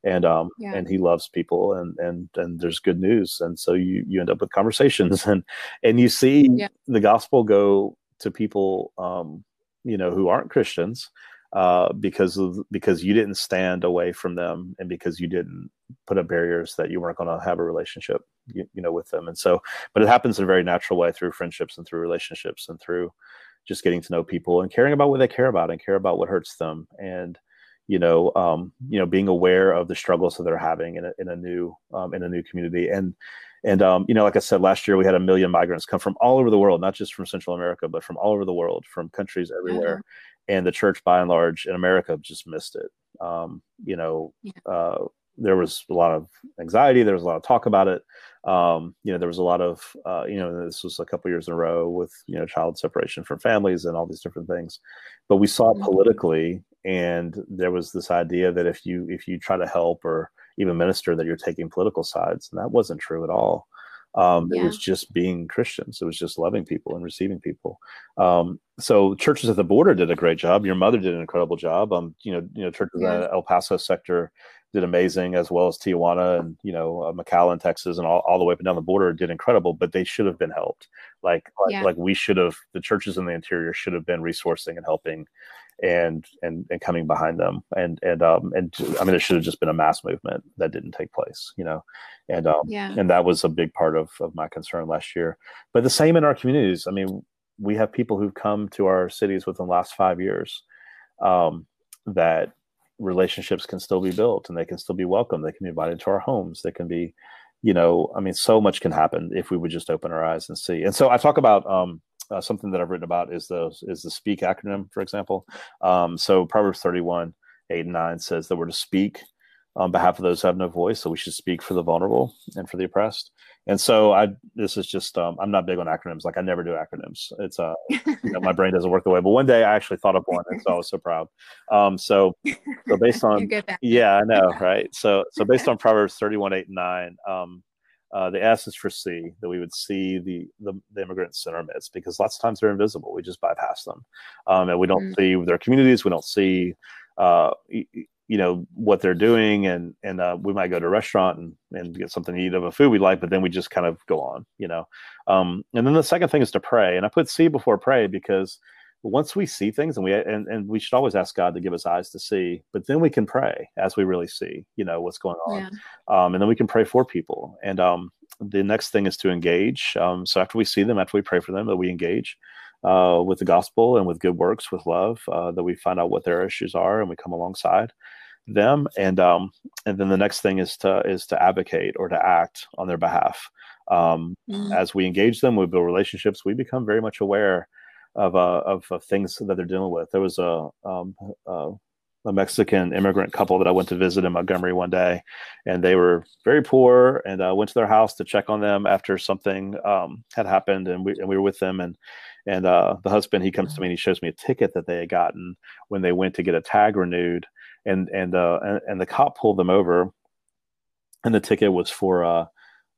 and um yeah. and he loves people and and and there's good news and so you you end up with conversations and and you see yeah. the gospel go to people um you know who aren't christians uh, because of, because you didn't stand away from them and because you didn't put up barriers that you weren't going to have a relationship you, you, know with them. And so but it happens in a very natural way through friendships and through relationships and through just getting to know people and caring about what they care about and care about what hurts them. And you know um, you know being aware of the struggles that they're having in a, in a new um, in a new community. And and um, you know like i said last year we had a million migrants come from all over the world not just from central america but from all over the world from countries everywhere and the church by and large in america just missed it um, you know yeah. uh, there was a lot of anxiety there was a lot of talk about it um, you know there was a lot of uh, you know this was a couple years in a row with you know child separation from families and all these different things but we saw mm-hmm. politically and there was this idea that if you if you try to help or even minister that you're taking political sides and that wasn't true at all um, yeah. It was just being Christians. It was just loving people and receiving people. Um, so churches at the border did a great job. Your mother did an incredible job. Um, you know, you know, churches yeah. in El Paso sector did amazing, as well as Tijuana and you know uh, McAllen, Texas, and all, all the way up and down the border did incredible. But they should have been helped. Like like, yeah. like we should have. The churches in the interior should have been resourcing and helping and and and coming behind them. And and um and i mean there should have just been a mass movement that didn't take place you know? And um yeah. and that was a big part of of my concern last year. But the same in our communities. I mean we have people who've come to our cities within the last five years um that relationships can still be built and they can still be welcome they can be invited to our homes. They can be you know i mean so much can happen if we would just open our eyes and see. And so i talk about um uh, something that I've written about is the is the speak acronym, for example. Um, so Proverbs 31, 8 and 9 says that we're to speak on behalf of those who have no voice. So we should speak for the vulnerable and for the oppressed. And so I this is just um, I'm not big on acronyms. Like I never do acronyms. It's uh you know my brain doesn't work the way. But one day I actually thought of one, and so I was so proud. Um, so so based on yeah I know right. So so based on Proverbs 31, 8 and 9. Um, uh, the S is for see, that we would see the, the, the immigrants in our midst because lots of times they're invisible. We just bypass them. Um, and we don't mm-hmm. see their communities. We don't see, uh, you, you know, what they're doing. And, and uh, we might go to a restaurant and, and get something to eat of a food we like, but then we just kind of go on, you know. Um, and then the second thing is to pray. And I put see before pray because – once we see things and we and, and we should always ask god to give us eyes to see but then we can pray as we really see you know what's going on yeah. um, and then we can pray for people and um, the next thing is to engage um, so after we see them after we pray for them that we engage uh, with the gospel and with good works with love uh, that we find out what their issues are and we come alongside them and um and then the next thing is to is to advocate or to act on their behalf um mm-hmm. as we engage them we build relationships we become very much aware of, uh, of, of things that they're dealing with. There was a um, uh, a Mexican immigrant couple that I went to visit in Montgomery one day, and they were very poor. And I went to their house to check on them after something um, had happened, and we and we were with them. And and uh, the husband he comes to me and he shows me a ticket that they had gotten when they went to get a tag renewed, and and uh, and, and the cop pulled them over, and the ticket was for uh,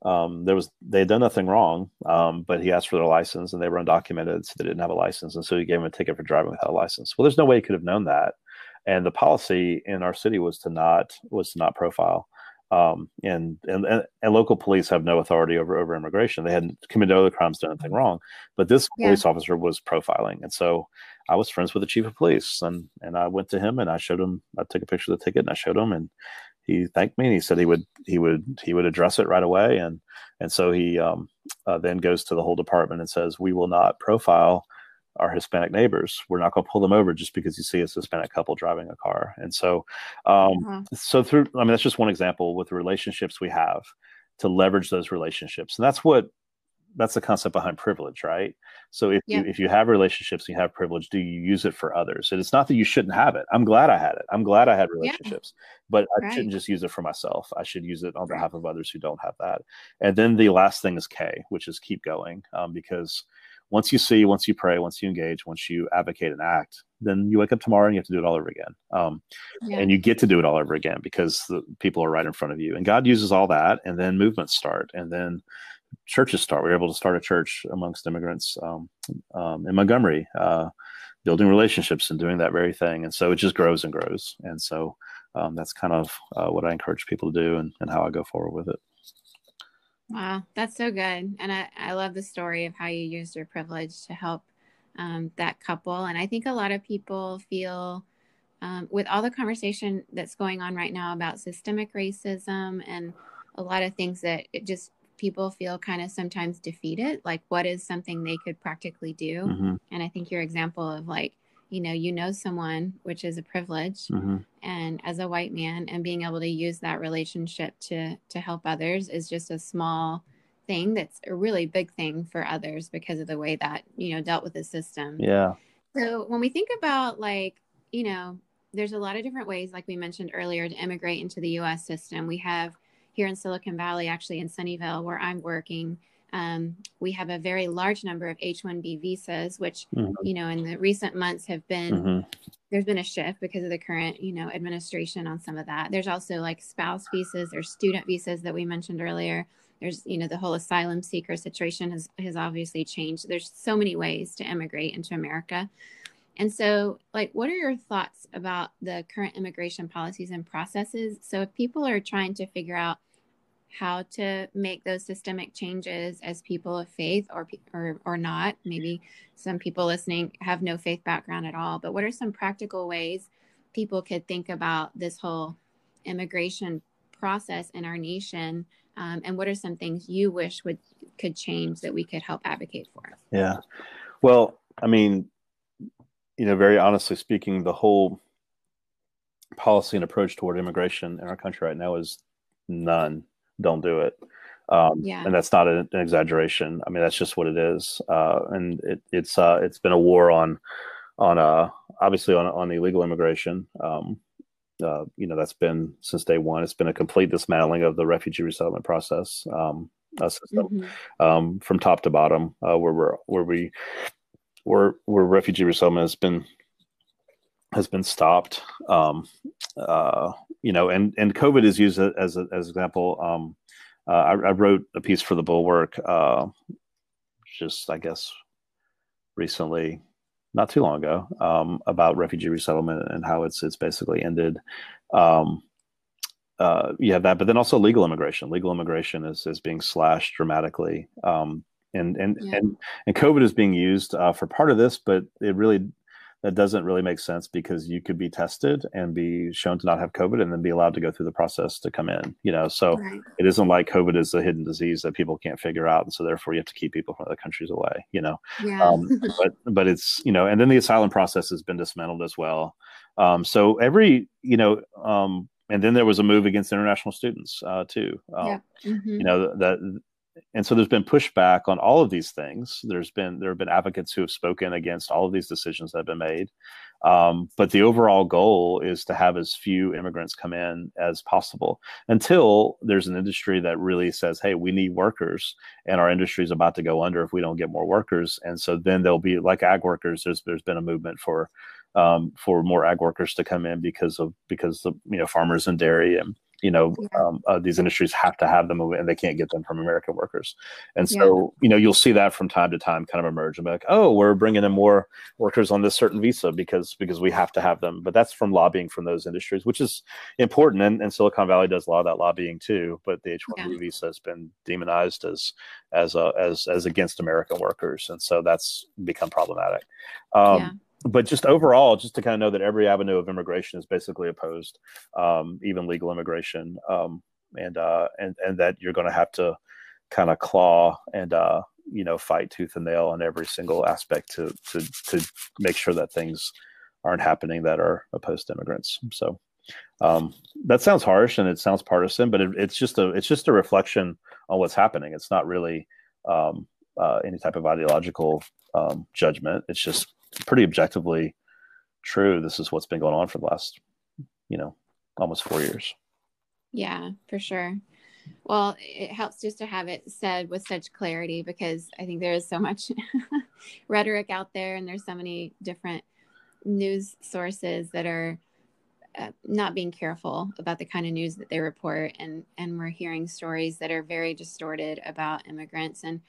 um, there was they had done nothing wrong, um, but he asked for their license and they were undocumented, so they didn't have a license, and so he gave him a ticket for driving without a license. Well, there's no way he could have known that, and the policy in our city was to not was to not profile. Um, and, and and local police have no authority over over immigration. They hadn't committed other crimes, done anything wrong, but this yeah. police officer was profiling, and so I was friends with the chief of police, and and I went to him and I showed him. I took a picture of the ticket and I showed him, and he thanked me and he said he would he would he would address it right away and and so he um, uh, then goes to the whole department and says we will not profile our Hispanic neighbors. We're not going to pull them over just because you see a Hispanic couple driving a car. And so, um, uh-huh. so through, I mean, that's just one example with the relationships we have to leverage those relationships. And that's what that's the concept behind privilege, right? So if yeah. you if you have relationships, you have privilege. Do you use it for others? And it's not that you shouldn't have it. I'm glad I had it. I'm glad I had relationships, yeah. but I right. shouldn't just use it for myself. I should use it on behalf of others who don't have that. And then the last thing is K, which is keep going, um, because once you see, once you pray, once you engage, once you advocate and act, then you wake up tomorrow and you have to do it all over again. Um, yeah. And you get to do it all over again because the people are right in front of you. And God uses all that, and then movements start, and then churches start. We were able to start a church amongst immigrants um, um, in Montgomery, uh, building relationships and doing that very thing. And so it just grows and grows. And so um, that's kind of uh, what I encourage people to do and, and how I go forward with it. Wow, that's so good. And I, I love the story of how you used your privilege to help um, that couple. And I think a lot of people feel um, with all the conversation that's going on right now about systemic racism and a lot of things that it just people feel kind of sometimes defeated like what is something they could practically do mm-hmm. and i think your example of like you know you know someone which is a privilege mm-hmm. and as a white man and being able to use that relationship to to help others is just a small thing that's a really big thing for others because of the way that you know dealt with the system yeah so when we think about like you know there's a lot of different ways like we mentioned earlier to immigrate into the us system we have here in Silicon Valley, actually in Sunnyvale, where I'm working, um, we have a very large number of H-1B visas, which mm-hmm. you know in the recent months have been mm-hmm. there's been a shift because of the current you know administration on some of that. There's also like spouse visas, there's student visas that we mentioned earlier. There's you know the whole asylum seeker situation has has obviously changed. There's so many ways to immigrate into America. And so, like, what are your thoughts about the current immigration policies and processes? So, if people are trying to figure out how to make those systemic changes as people of faith or, or or not maybe some people listening have no faith background at all but what are some practical ways people could think about this whole immigration process in our nation? Um, and what are some things you wish would could change that we could help advocate for? Yeah. Well i mean you know, very honestly speaking, the whole policy and approach toward immigration in our country right now is none. Don't do it. Um, yeah. And that's not an, an, exaggeration. I mean, that's just what it is. Uh, and it, it's uh, it's been a war on on uh, obviously on on illegal immigration. Um, uh, you know, that's been since day one. It's been a complete dismantling of the refugee resettlement process um, system mm-hmm. um, from top to bottom, uh, where we're where we where where refugee resettlement has been has been stopped. Um, uh, you know, and and COVID is used as a, as example. Um, uh, I, I, wrote a piece for the Bulwark, uh, just I guess recently, not too long ago, um, about refugee resettlement and how it's it's basically ended. Um, uh, you have that, but then also legal immigration. Legal immigration is is being slashed dramatically. And and yeah. and and COVID is being used uh, for part of this, but it really that doesn't really make sense because you could be tested and be shown to not have COVID and then be allowed to go through the process to come in. You know, so right. it isn't like COVID is a hidden disease that people can't figure out, and so therefore you have to keep people from other countries away. You know, yeah. um, but but it's you know, and then the asylum process has been dismantled as well. Um, so every you know. Um, and then there was a move against international students uh, too. Um, yeah. Mm-hmm. You know that and so there's been pushback on all of these things. There's been there have been advocates who have spoken against all of these decisions that have been made. Um, but the overall goal is to have as few immigrants come in as possible until there's an industry that really says, "Hey, we need workers, and our industry is about to go under if we don't get more workers." And so then there'll be like ag workers. There's there's been a movement for um, for more ag workers to come in because of because of you know farmers and dairy and you know um, uh, these industries have to have them and they can't get them from american workers. And so yeah. you know you'll see that from time to time kind of emerge. And be like oh we're bringing in more workers on this certain visa because because we have to have them. But that's from lobbying from those industries which is important. And, and silicon valley does a lot of that lobbying too but the h1b yeah. visa has been demonized as as uh, as as against american workers. And so that's become problematic. Um, yeah but just overall, just to kind of know that every avenue of immigration is basically opposed, um, even legal immigration, um, and uh, and and that you're going to have to kind of claw and uh, you know fight tooth and nail on every single aspect to to to make sure that things aren't happening that are opposed to immigrants. So um, that sounds harsh and it sounds partisan, but it, it's just a it's just a reflection on what's happening. It's not really um, uh, any type of ideological um, judgment. It's just pretty objectively true. This is what's been going on for the last, you know, almost four years. Yeah, for sure. Well, it helps just to have it said with such clarity because I think there is so much rhetoric out there and there's so many different news sources that are uh, not being careful about the kind of news that they report and and we're hearing stories that are very distorted about immigrants and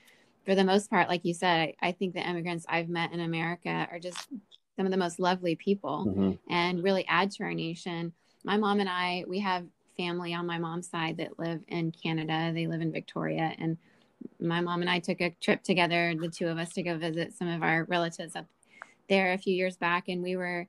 for the most part, like you said, I, I, think the immigrants I've met in America are just some of the most lovely people mm-hmm. and really add to our nation. My mom and I, we have family on my mom's side that live in Canada. They live in Victoria. And my mom and I took a trip together, the two of us, to go visit some of our relatives up there a few years back. And we were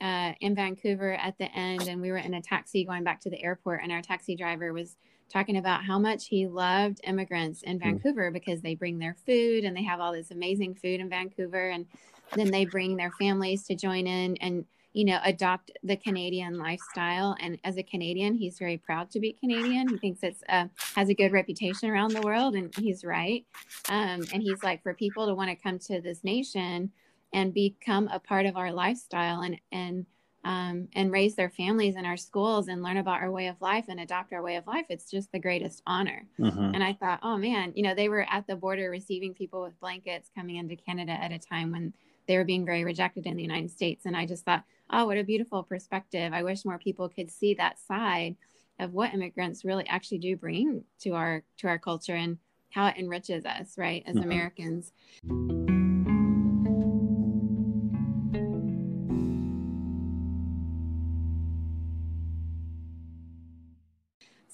uh, in Vancouver at the end, and we were in a taxi going back to the airport, and our taxi driver was talking about how much he loved immigrants in hmm. Vancouver because they bring their food and they have all this amazing food in Vancouver, and then they bring their families to join in and you know adopt the Canadian lifestyle. And as a Canadian, he's very proud to be Canadian. He thinks it's uh, has a good reputation around the world, and he's right. Um, and he's like, for people to want to come to this nation and become a part of our lifestyle and and um, and raise their families in our schools and learn about our way of life and adopt our way of life it's just the greatest honor mm-hmm. and i thought oh man you know they were at the border receiving people with blankets coming into canada at a time when they were being very rejected in the united states and i just thought oh what a beautiful perspective i wish more people could see that side of what immigrants really actually do bring to our to our culture and how it enriches us right as mm-hmm. americans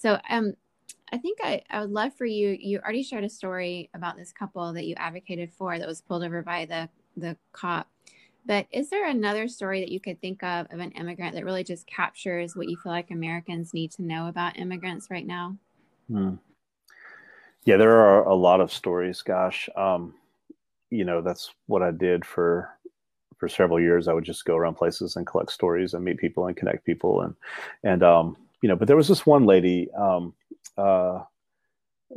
So um, I think I, I would love for you. You already shared a story about this couple that you advocated for that was pulled over by the the cop. But is there another story that you could think of of an immigrant that really just captures what you feel like Americans need to know about immigrants right now? Hmm. Yeah, there are a lot of stories. Gosh, um, you know that's what I did for for several years. I would just go around places and collect stories and meet people and connect people and and um, you know, but there was this one lady um, uh,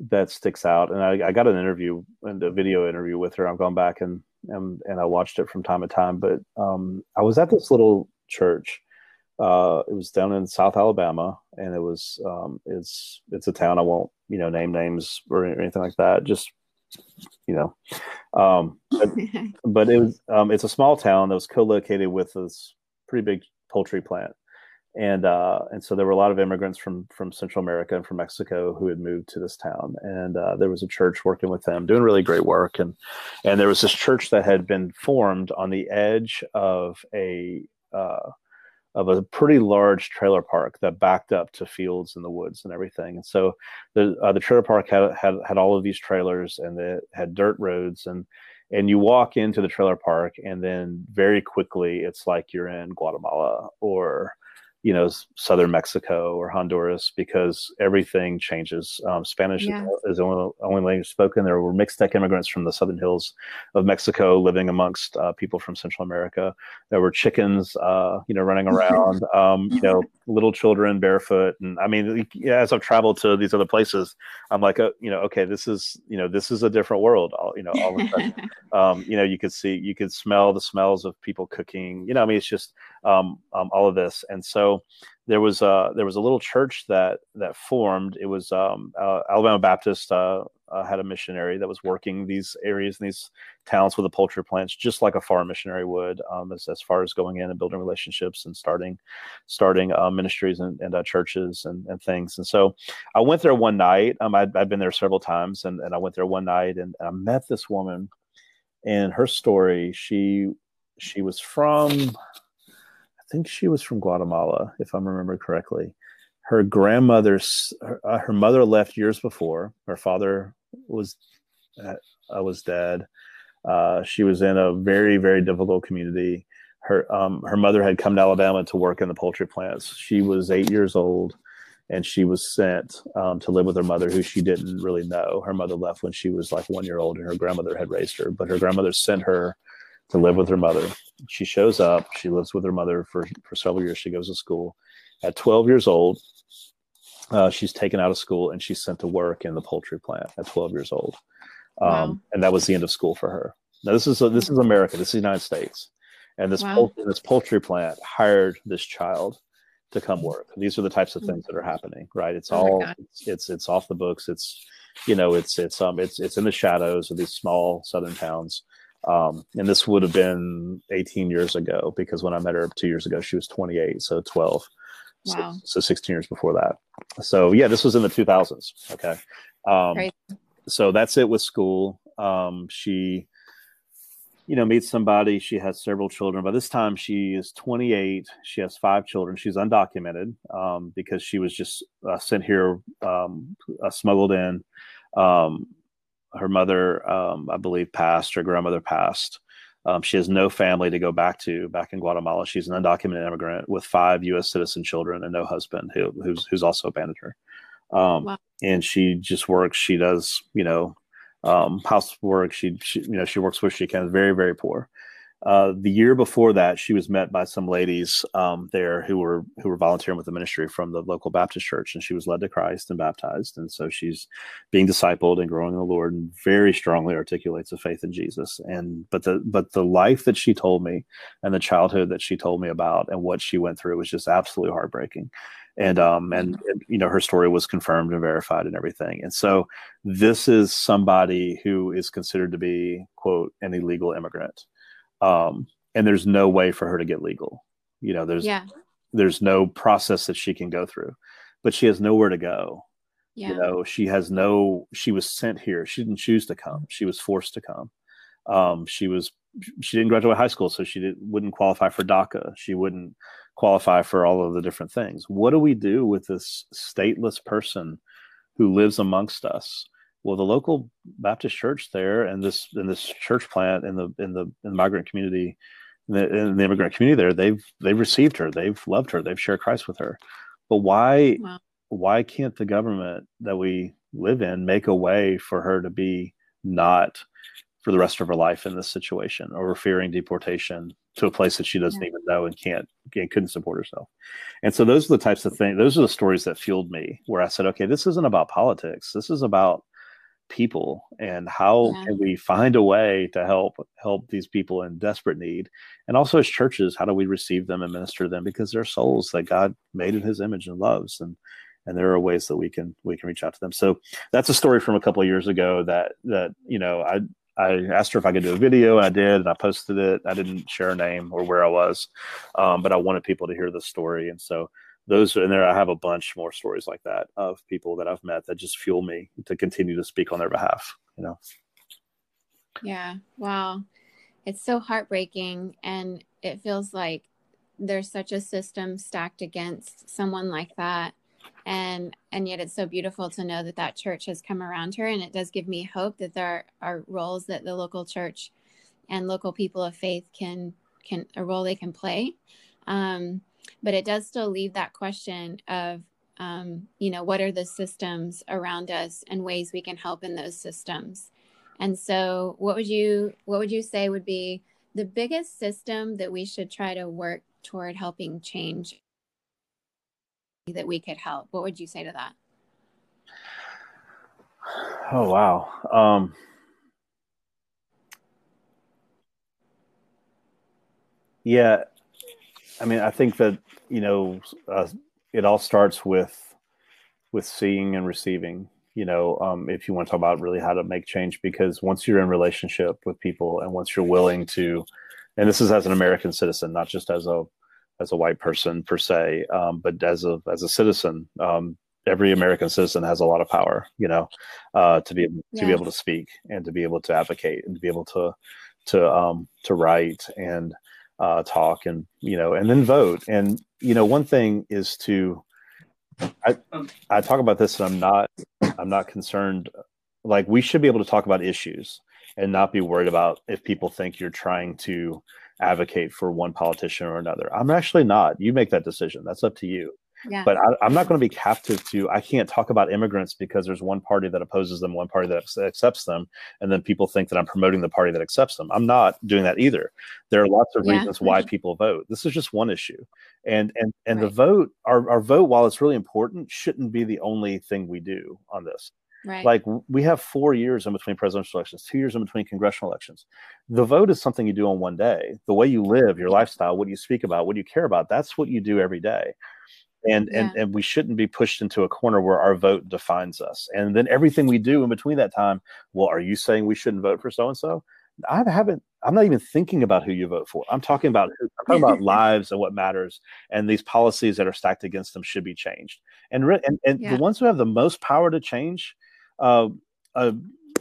that sticks out, and I, I, got an interview and a video interview with her. I'm going back and and and I watched it from time to time. But um, I was at this little church. Uh, it was down in South Alabama, and it was um, it's it's a town I won't you know name names or anything like that. Just you know, um, but, but, it was um, it's a small town that was co-located with this pretty big poultry plant and uh, and so there were a lot of immigrants from from Central America and from Mexico who had moved to this town, and uh, there was a church working with them, doing really great work, and and there was this church that had been formed on the edge of a uh, of a pretty large trailer park that backed up to fields in the woods and everything, and so the uh, the trailer park had had had all of these trailers, and it had dirt roads. And and you walk into the trailer park and then very quickly it's like you're in guatemala or you know southern Mexico or Honduras because everything changes. Um, Spanish yeah. is the only, only, language spoken. There were Mixtec immigrants from the southern hills of Mexico living amongst uh, people from Central America. There were chickens, uh, you know, running around. Um, you know, little children barefoot, and I mean, as I've traveled to these other places, I'm like, uh, you know, okay, this is you know, this is a different world. All, you know, all of a sudden, um, you know, you could see, you could smell the smells of people cooking. You know, I mean, it's just um, um, all of this. And so there was a there was a little church that that formed. It was um, uh, Alabama Baptist uh, uh, had a missionary that was working these areas and these towns with the poultry plants, just like a farm missionary would, um, as as far as going in and building relationships and starting starting uh, ministries and, and uh, churches and, and things. And so I went there one night. Um, I'd, I'd been there several times, and, and I went there one night and, and I met this woman. And her story, she she was from think she was from Guatemala, if I remember correctly. Her grandmother's, her, uh, her mother left years before. Her father was uh, was dead. Uh, she was in a very very difficult community. Her um, her mother had come to Alabama to work in the poultry plants. She was eight years old, and she was sent um, to live with her mother, who she didn't really know. Her mother left when she was like one year old, and her grandmother had raised her. But her grandmother sent her to live with her mother. She shows up. She lives with her mother for, for several years. She goes to school. At 12 years old, uh, she's taken out of school and she's sent to work in the poultry plant at 12 years old. Um, wow. And that was the end of school for her. Now this is a, this is America. This is the United States, and this wow. poultry, this poultry plant hired this child to come work. These are the types of hmm. things that are happening, right? It's oh all it's, it's it's off the books. It's you know it's it's um it's it's in the shadows of these small southern towns um, and this would have been 18 years ago because when I met her two years ago, she was 28, so 12. Wow. So, so 16 years before that. So yeah, this was in the 2000s. Okay. Um, so that's it with school. Um, she, you know, meets somebody. She has several children. By this time, she is 28. She has five children. She's undocumented um, because she was just uh, sent here, um, uh, smuggled in. Her mother, um, I believe, passed. Her grandmother passed. Um, she has no family to go back to back in Guatemala. She's an undocumented immigrant with five U.S. citizen children and no husband who, who's who's also abandoned her. Um, wow. And she just works. She does, you know, um, housework. She, she, you know, she works where she can. Very, very poor. Uh, the year before that, she was met by some ladies um, there who were who were volunteering with the ministry from the local Baptist church, and she was led to Christ and baptized. And so she's being discipled and growing in the Lord, and very strongly articulates a faith in Jesus. And but the but the life that she told me, and the childhood that she told me about, and what she went through was just absolutely heartbreaking and um and, and, you know her story was confirmed and verified and everything and so this is somebody who is considered to be quote an illegal immigrant um and there's no way for her to get legal you know there's yeah. there's no process that she can go through but she has nowhere to go yeah. you know she has no she was sent here she didn't choose to come she was forced to come um she was she didn't graduate high school so she did, wouldn't qualify for daca she wouldn't qualify for all of the different things. What do we do with this stateless person who lives amongst us? Well, the local Baptist church there and this in this church plant in the in the, in the migrant community, in the, in the, immigrant community there, they've they've received her, they've loved her, they've shared Christ with her. But why wow. why can't the government that we live in make a way for her to be not for the rest of her life in this situation or fearing deportation to a place that she doesn't yeah. even know and can't and couldn't support herself. And so those are the types of things, those are the stories that fueled me where I said, okay, this isn't about politics. This is about people and how yeah. can we find a way to help help these people in desperate need and also as churches how do we receive them and minister to them because they're souls that god made in his image and loves and and there are ways that we can we can reach out to them so that's a story from a couple of years ago that that you know i I asked her if I could do a video, and I did, and I posted it. I didn't share a name or where I was, um, but I wanted people to hear the story, and so those and there I have a bunch more stories like that of people that I've met that just fuel me to continue to speak on their behalf. You know. Yeah. Wow. It's so heartbreaking, and it feels like there's such a system stacked against someone like that and and yet it's so beautiful to know that that church has come around her and it does give me hope that there are roles that the local church and local people of faith can can a role they can play um, but it does still leave that question of um, you know what are the systems around us and ways we can help in those systems? And so what would you what would you say would be the biggest system that we should try to work toward helping change that we could help? What would you say to that? Oh wow. Um, yeah i mean i think that you know uh, it all starts with with seeing and receiving you know um, if you want to talk about really how to make change because once you're in relationship with people and once you're willing to and this is as an american citizen not just as a as a white person per se, um, but as a as a citizen, um, every American citizen has a lot of power, you know, uh, to be to yeah. be able to speak and to be able to advocate and to be able to to um, to write and uh, talk and you know and then vote. And you know, one thing is to I I talk about this and I'm not I'm not concerned. Like we should be able to talk about issues and not be worried about if people think you're trying to advocate for one politician or another. I'm actually not. You make that decision. That's up to you. Yeah. But I, am not going to be captive to. I can't talk about immigrants because there's one party that opposes them, one party that accepts them, and then people think that I'm promoting the party that accepts them. I'm not doing that either. There are lots of yeah. reasons why people vote. This is just one issue, and and and right. the vote, our our vote, while it's really important, shouldn't be the only thing we do on this. Right. Like we have four years in between presidential elections, two years in between congressional elections. The vote is something you do on one day. The way you live, your lifestyle, what you speak about, what you care about, that's what you do every day. And, yeah. and and we shouldn't be pushed into a corner where our vote defines us. And then everything we do in between that time, well, are you saying we shouldn't vote for so and so? I haven't. I'm not even thinking about who you vote for. I'm talking about. I'm talking about lives and what matters, and these policies that are stacked against them should be changed. And and, and yeah. the ones who have the most power to change uh, uh,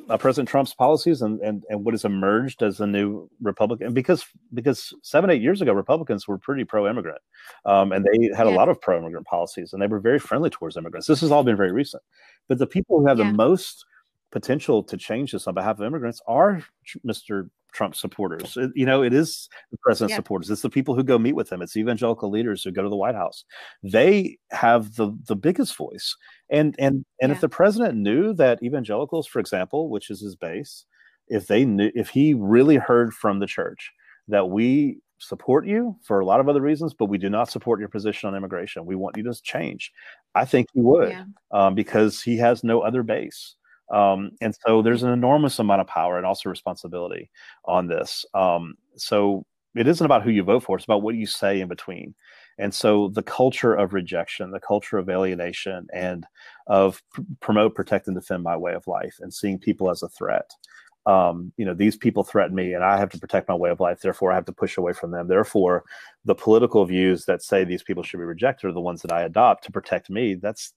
uh, President Trump's policies and, and and what has emerged as a new Republican because because seven eight years ago Republicans were pretty pro immigrant um, and they had yeah. a lot of pro immigrant policies and they were very friendly towards immigrants. This has all been very recent, but the people who have yeah. the most potential to change this on behalf of immigrants are Mr. Trump supporters. It, you know, it is the president's yeah. supporters. It's the people who go meet with him. It's evangelical leaders who go to the White House. They have the the biggest voice. And and and yeah. if the president knew that evangelicals, for example, which is his base, if they knew if he really heard from the church that we support you for a lot of other reasons, but we do not support your position on immigration. We want you to change. I think he would yeah. um, because he has no other base. Um, and so there's an enormous amount of power and also responsibility on this. Um, so it isn't about who you vote for, it's about what you say in between. And so the culture of rejection, the culture of alienation, and of pr- promote, protect, and defend my way of life, and seeing people as a threat. Um, you know, these people threaten me, and I have to protect my way of life. Therefore, I have to push away from them. Therefore, the political views that say these people should be rejected are the ones that I adopt to protect me. That's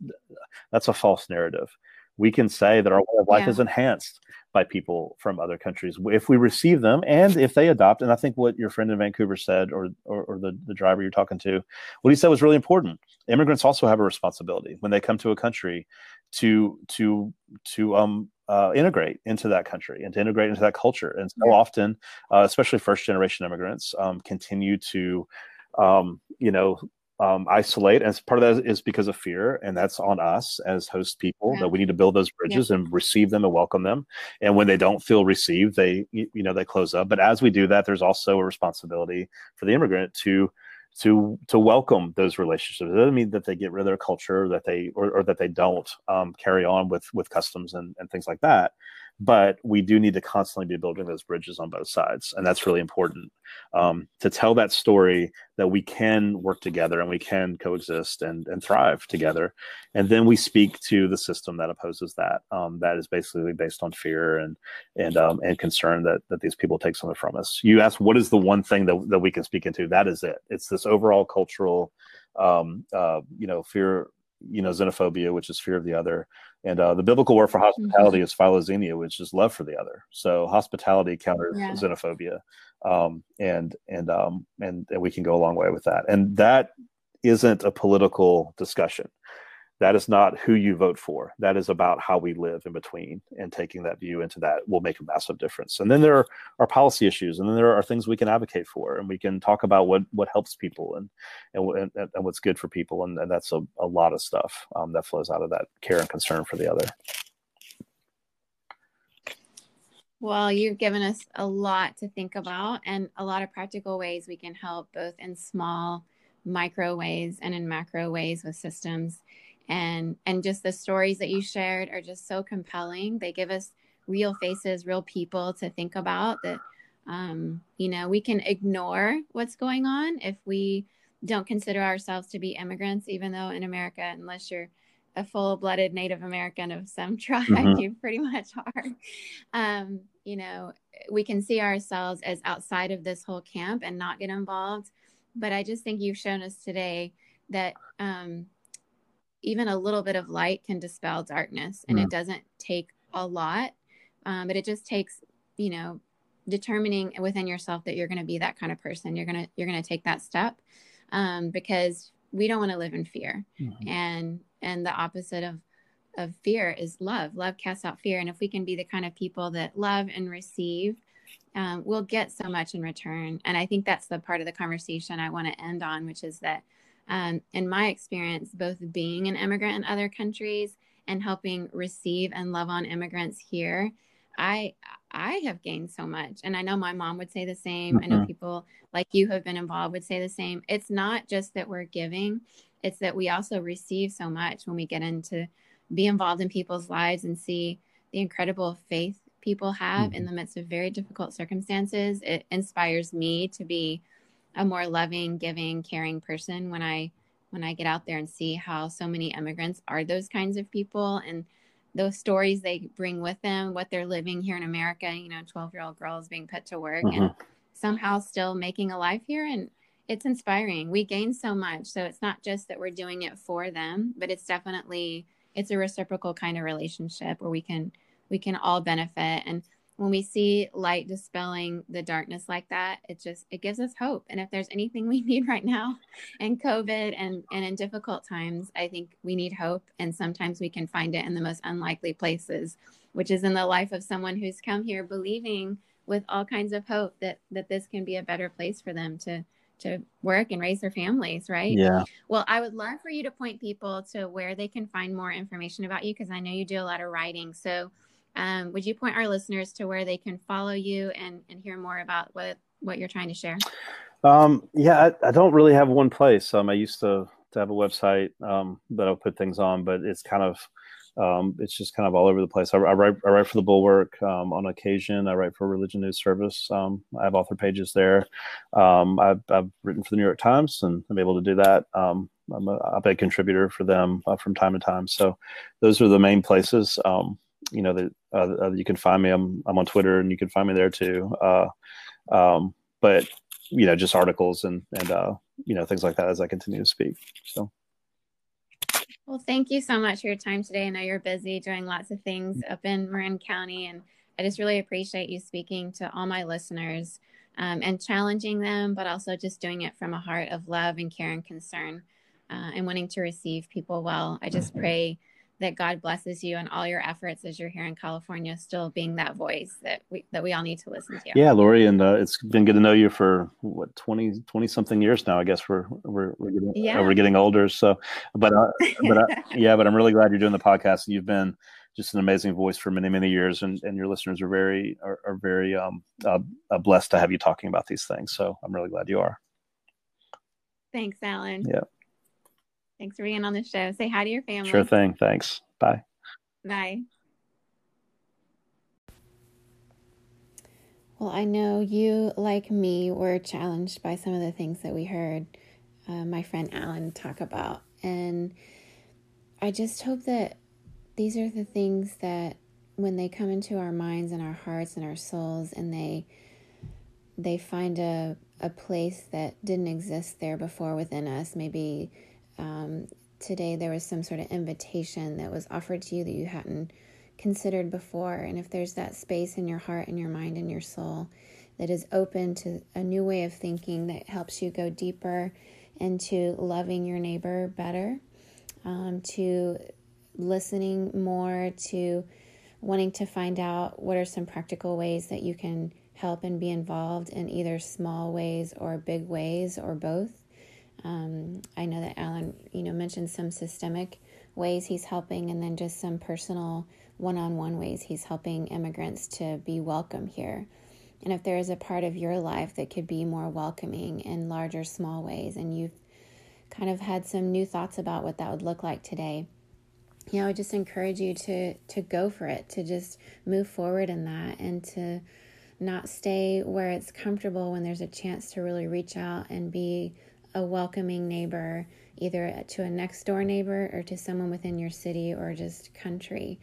that's a false narrative we can say that our way of life yeah. is enhanced by people from other countries if we receive them and if they adopt. And I think what your friend in Vancouver said, or or, or the, the driver you're talking to, what he said was really important. Immigrants also have a responsibility when they come to a country to to to um uh, integrate into that country and to integrate into that culture. And so yeah. often, uh, especially first generation immigrants, um, continue to, um, you know, um, isolate, and part of that is because of fear, and that's on us as host people yeah. that we need to build those bridges yeah. and receive them and welcome them. And when they don't feel received, they you know they close up. But as we do that, there's also a responsibility for the immigrant to to to welcome those relationships. It doesn't mean that they get rid of their culture, that they or, or that they don't um, carry on with with customs and, and things like that but we do need to constantly be building those bridges on both sides and that's really important um, to tell that story that we can work together and we can coexist and, and thrive together. And then we speak to the system that opposes that um, that is basically based on fear and and um, and concern that that these people take something from us. You ask what is the one thing that, that we can speak into? That is it. It's this overall cultural um, uh, you know fear you know xenophobia which is fear of the other. And uh, the biblical word for hospitality mm-hmm. is philoxenia which is love for the other. So hospitality counters yeah. xenophobia. Um, and and um, and and we can go a long way with that. And that isn't a political discussion that is not who you vote for. That is about how we live in between, and taking that view into that will make a massive difference. And then there are, policy issues, and then there are things we can advocate for, and we can talk about what what helps people and and and, and what's good for people, and, and that's a, a lot of stuff um, that flows out of that care and concern for the other. Well, you've given us a lot to think about and a lot of practical ways we can help, both in small, micro ways and in macro ways with systems and and just the stories that you shared are just so compelling they give us real faces real people to think about that um, you know we can ignore what's going on if we don't consider ourselves to be immigrants even though in america unless you're a full-blooded native american of some tribe mm-hmm. you pretty much are um, you know we can see ourselves as outside of this whole camp and not get involved but i just think you've shown us today that um, even a little bit of light can dispel darkness and mm. it doesn't take a lot um, but it just takes you know determining within yourself that you're going to be that kind of person you're going to you're going to take that step um, because we don't want to live in fear mm-hmm. and and the opposite of of fear is love love casts out fear and if we can be the kind of people that love and receive um, we'll get so much in return and i think that's the part of the conversation i want to end on which is that um, in my experience, both being an immigrant in other countries and helping receive and love on immigrants here, I I have gained so much. And I know my mom would say the same. Mm-hmm. I know mm-hmm. people like you who have been involved would say the same. It's not just that we're giving, it's that we also receive so much when we get into be involved in people's lives and see the incredible faith people have mm-hmm. in the midst of very difficult circumstances. It inspires me to be a more loving, giving, caring person when I when I get out there and see how so many immigrants are those kinds of people and those stories they bring with them, what they're living here in America, you know, 12 year old girls being put to work and mm-hmm. somehow still making a life here. And it's inspiring. We gain so much. So it's not just that we're doing it for them, but it's definitely, it's a reciprocal kind of relationship where we can, we can all benefit. And when we see light dispelling the darkness like that it just it gives us hope and if there's anything we need right now in covid and and in difficult times i think we need hope and sometimes we can find it in the most unlikely places which is in the life of someone who's come here believing with all kinds of hope that that this can be a better place for them to to work and raise their families, right? Yeah. Well, I would love for you to point people to where they can find more information about you because I know you do a lot of writing. So, um, would you point our listeners to where they can follow you and, and hear more about what, what you're trying to share? Um, yeah, I, I, don't really have one place. Um, I used to, to have a website um, that I'll put things on, but it's kind of um, it's just kind of all over the place. I, I write I write for the Bulwark um, on occasion. I write for Religion News Service. I have author pages there. I've, I've, written for the New York Times, and I'm able to do that. I'm a, big contributor for them uh, from time to time. So those are the main places. Um, you know that uh, you can find me. I'm I'm on Twitter, and you can find me there too. Uh, but you know, just articles and and uh, you know things like that as I continue to speak. So. Well, thank you so much for your time today. I know you're busy doing lots of things up in Marin County, and I just really appreciate you speaking to all my listeners um, and challenging them, but also just doing it from a heart of love and care and concern uh, and wanting to receive people well. I just pray that God blesses you and all your efforts as you're here in California, still being that voice that we that we all need to listen to. Yeah, Lori, and uh, it's been good to know you for what 20, 20 something years now. I guess we're we're we're getting, yeah. uh, we're getting older. So, but uh, but uh, yeah, but I'm really glad you're doing the podcast. You've been just an amazing voice for many many years, and and your listeners are very are, are very um uh, uh, blessed to have you talking about these things. So I'm really glad you are. Thanks, Alan. Yeah. Thanks for being on the show. Say hi to your family. Sure thing. Thanks. Bye. Bye. Well, I know you, like me, were challenged by some of the things that we heard uh, my friend Alan talk about. And I just hope that these are the things that when they come into our minds and our hearts and our souls and they they find a, a place that didn't exist there before within us, maybe um, today there was some sort of invitation that was offered to you that you hadn't considered before. And if there's that space in your heart and your mind and your soul that is open to a new way of thinking that helps you go deeper into loving your neighbor better, um, to listening more, to wanting to find out what are some practical ways that you can help and be involved in either small ways or big ways or both. Um, I know that Alan, you know, mentioned some systemic ways he's helping, and then just some personal one-on-one ways he's helping immigrants to be welcome here. And if there is a part of your life that could be more welcoming in large or small ways, and you've kind of had some new thoughts about what that would look like today, you know, I would just encourage you to to go for it, to just move forward in that, and to not stay where it's comfortable when there's a chance to really reach out and be a welcoming neighbor, either to a next door neighbor or to someone within your city or just country.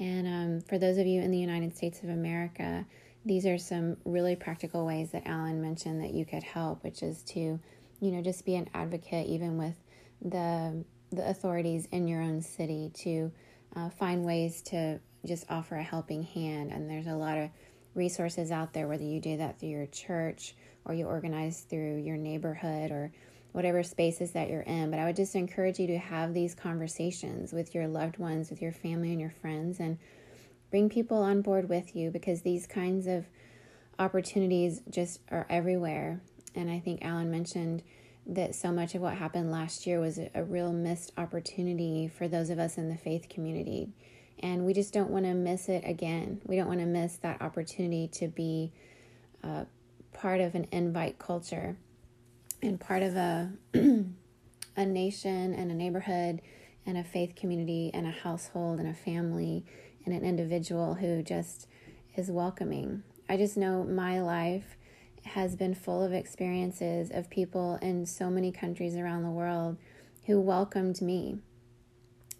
And um, for those of you in the United States of America, these are some really practical ways that Alan mentioned that you could help, which is to, you know, just be an advocate even with the the authorities in your own city to uh, find ways to just offer a helping hand. And there's a lot of resources out there, whether you do that through your church or you organize through your neighborhood or whatever spaces that you're in. But I would just encourage you to have these conversations with your loved ones, with your family and your friends, and bring people on board with you because these kinds of opportunities just are everywhere. And I think Alan mentioned that so much of what happened last year was a, real missed opportunity for those of us in the faith community. And we just don't want to miss it again. We don't want to miss that opportunity to be uh, part of an invite culture and part of a a nation and a neighborhood and a faith community and a household and a family and an individual who just is welcoming. I just know my life has been full of experiences of people in so many countries around the world who welcomed me.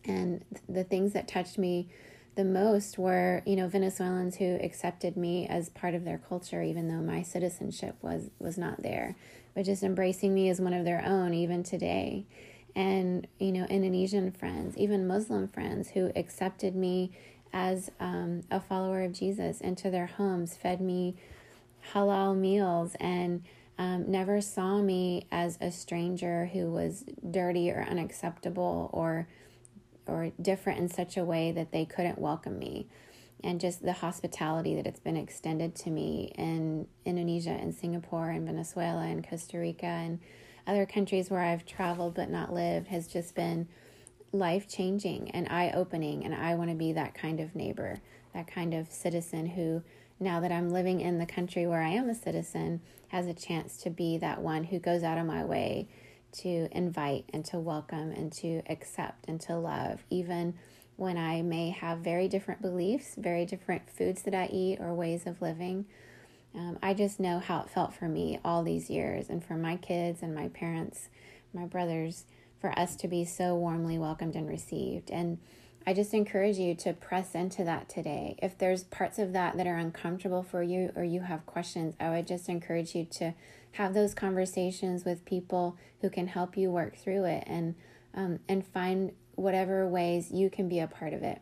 And the things that touched me the most were, you know, Venezuelans who accepted me as part of their culture even though my citizenship was was not there but just embracing me as one of their own, even today. And, you know, Indonesian friends, even Muslim friends who accepted me as um, a follower of Jesus into their homes, fed me halal meals, and um, never saw me as a stranger who was dirty or unacceptable or or different in such a way that they couldn't welcome me. And just the hospitality that it's been extended to me in Indonesia and Singapore and Venezuela and Costa Rica and other countries where I've traveled but not lived has just been life changing and eye opening. And I want to be that kind of neighbor, that kind of citizen who, now that I'm living in the country where I am a citizen, has a chance to be that one who goes out of my way to invite and to welcome and to accept and to love, even when I may have very different beliefs, very different foods that I eat or ways of living. Um, I just know how it felt for me all these years and for my kids and my parents, my brothers, for us to be so warmly welcomed and received. And I just encourage you to press into that today. If there's parts of that that are uncomfortable for you or you have questions, I would just encourage you to have those conversations with people who can help you work through it and um, and find whatever ways you can be a part of it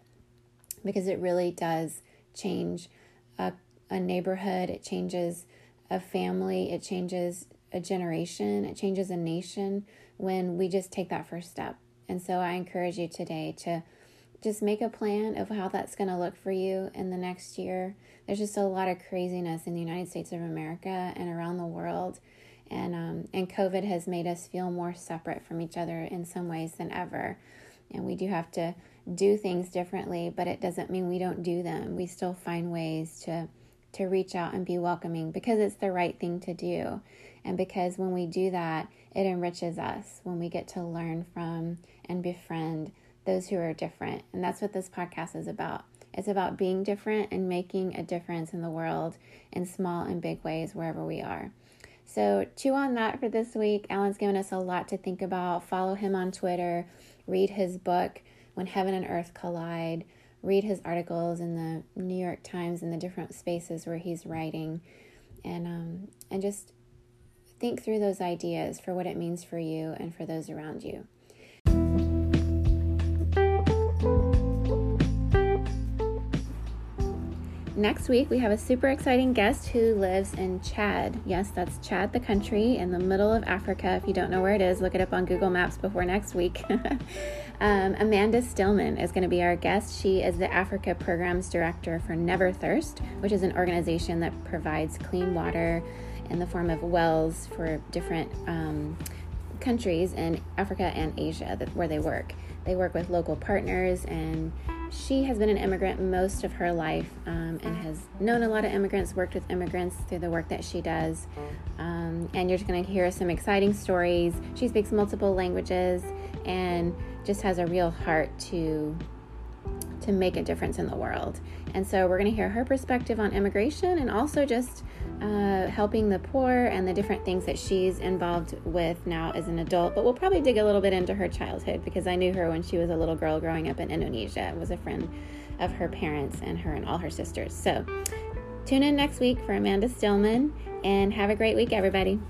because it really does change a, a neighborhood, it changes a family, it changes a generation, it changes a nation when we just take that first step. And so I encourage you today to just make a plan of how that's going to look for you in the next year. There's just a lot of craziness in the United States of America and around the world. And, um, and COVID has made us feel more separate from each other in some ways than ever and we do have to do things differently, but it doesn't mean we don't do them. We still find ways to to reach out and be welcoming because it's the right thing to do. And because when we do that, it enriches us when we get to learn from and befriend those who are different. And that's what this podcast is about. It's about being different and making a difference in the world in small and big ways wherever we are. So, chew on that for this week. Alan's given us a lot to think about. Follow him on Twitter read his book, When Heaven and Earth Collide, read his articles in the New York Times and the different spaces where he's writing, and, um, and just think through those ideas for what it means for you and for those around you. Next week, we have a super exciting guest who lives in Chad. Yes, that's Chad, the country in the middle of Africa. If you don't know where it is, look it up on Google Maps before next week. um, Amanda Stillman is going to be our guest. She is the Africa Programs Director for Never Thirst, which is an organization that provides clean water in the form of wells for different um, countries in Africa and Asia that, where they work. They work with local partners and she has been an immigrant most of her life um, and has known a lot of immigrants, worked with immigrants through the work that she does. Um, and you're going to hear some exciting stories. She speaks multiple languages and just has a real heart to to make a difference in the world. And so we're going to hear her perspective on immigration and also just uh, helping the poor and the different things that she's involved with now as an adult. But we'll probably dig a little bit into her childhood because I knew her when she was a little girl growing up in Indonesia. was a friend of her parents and her and all her sisters. So tune in next week for Amanda Stillman and have a great week, everybody.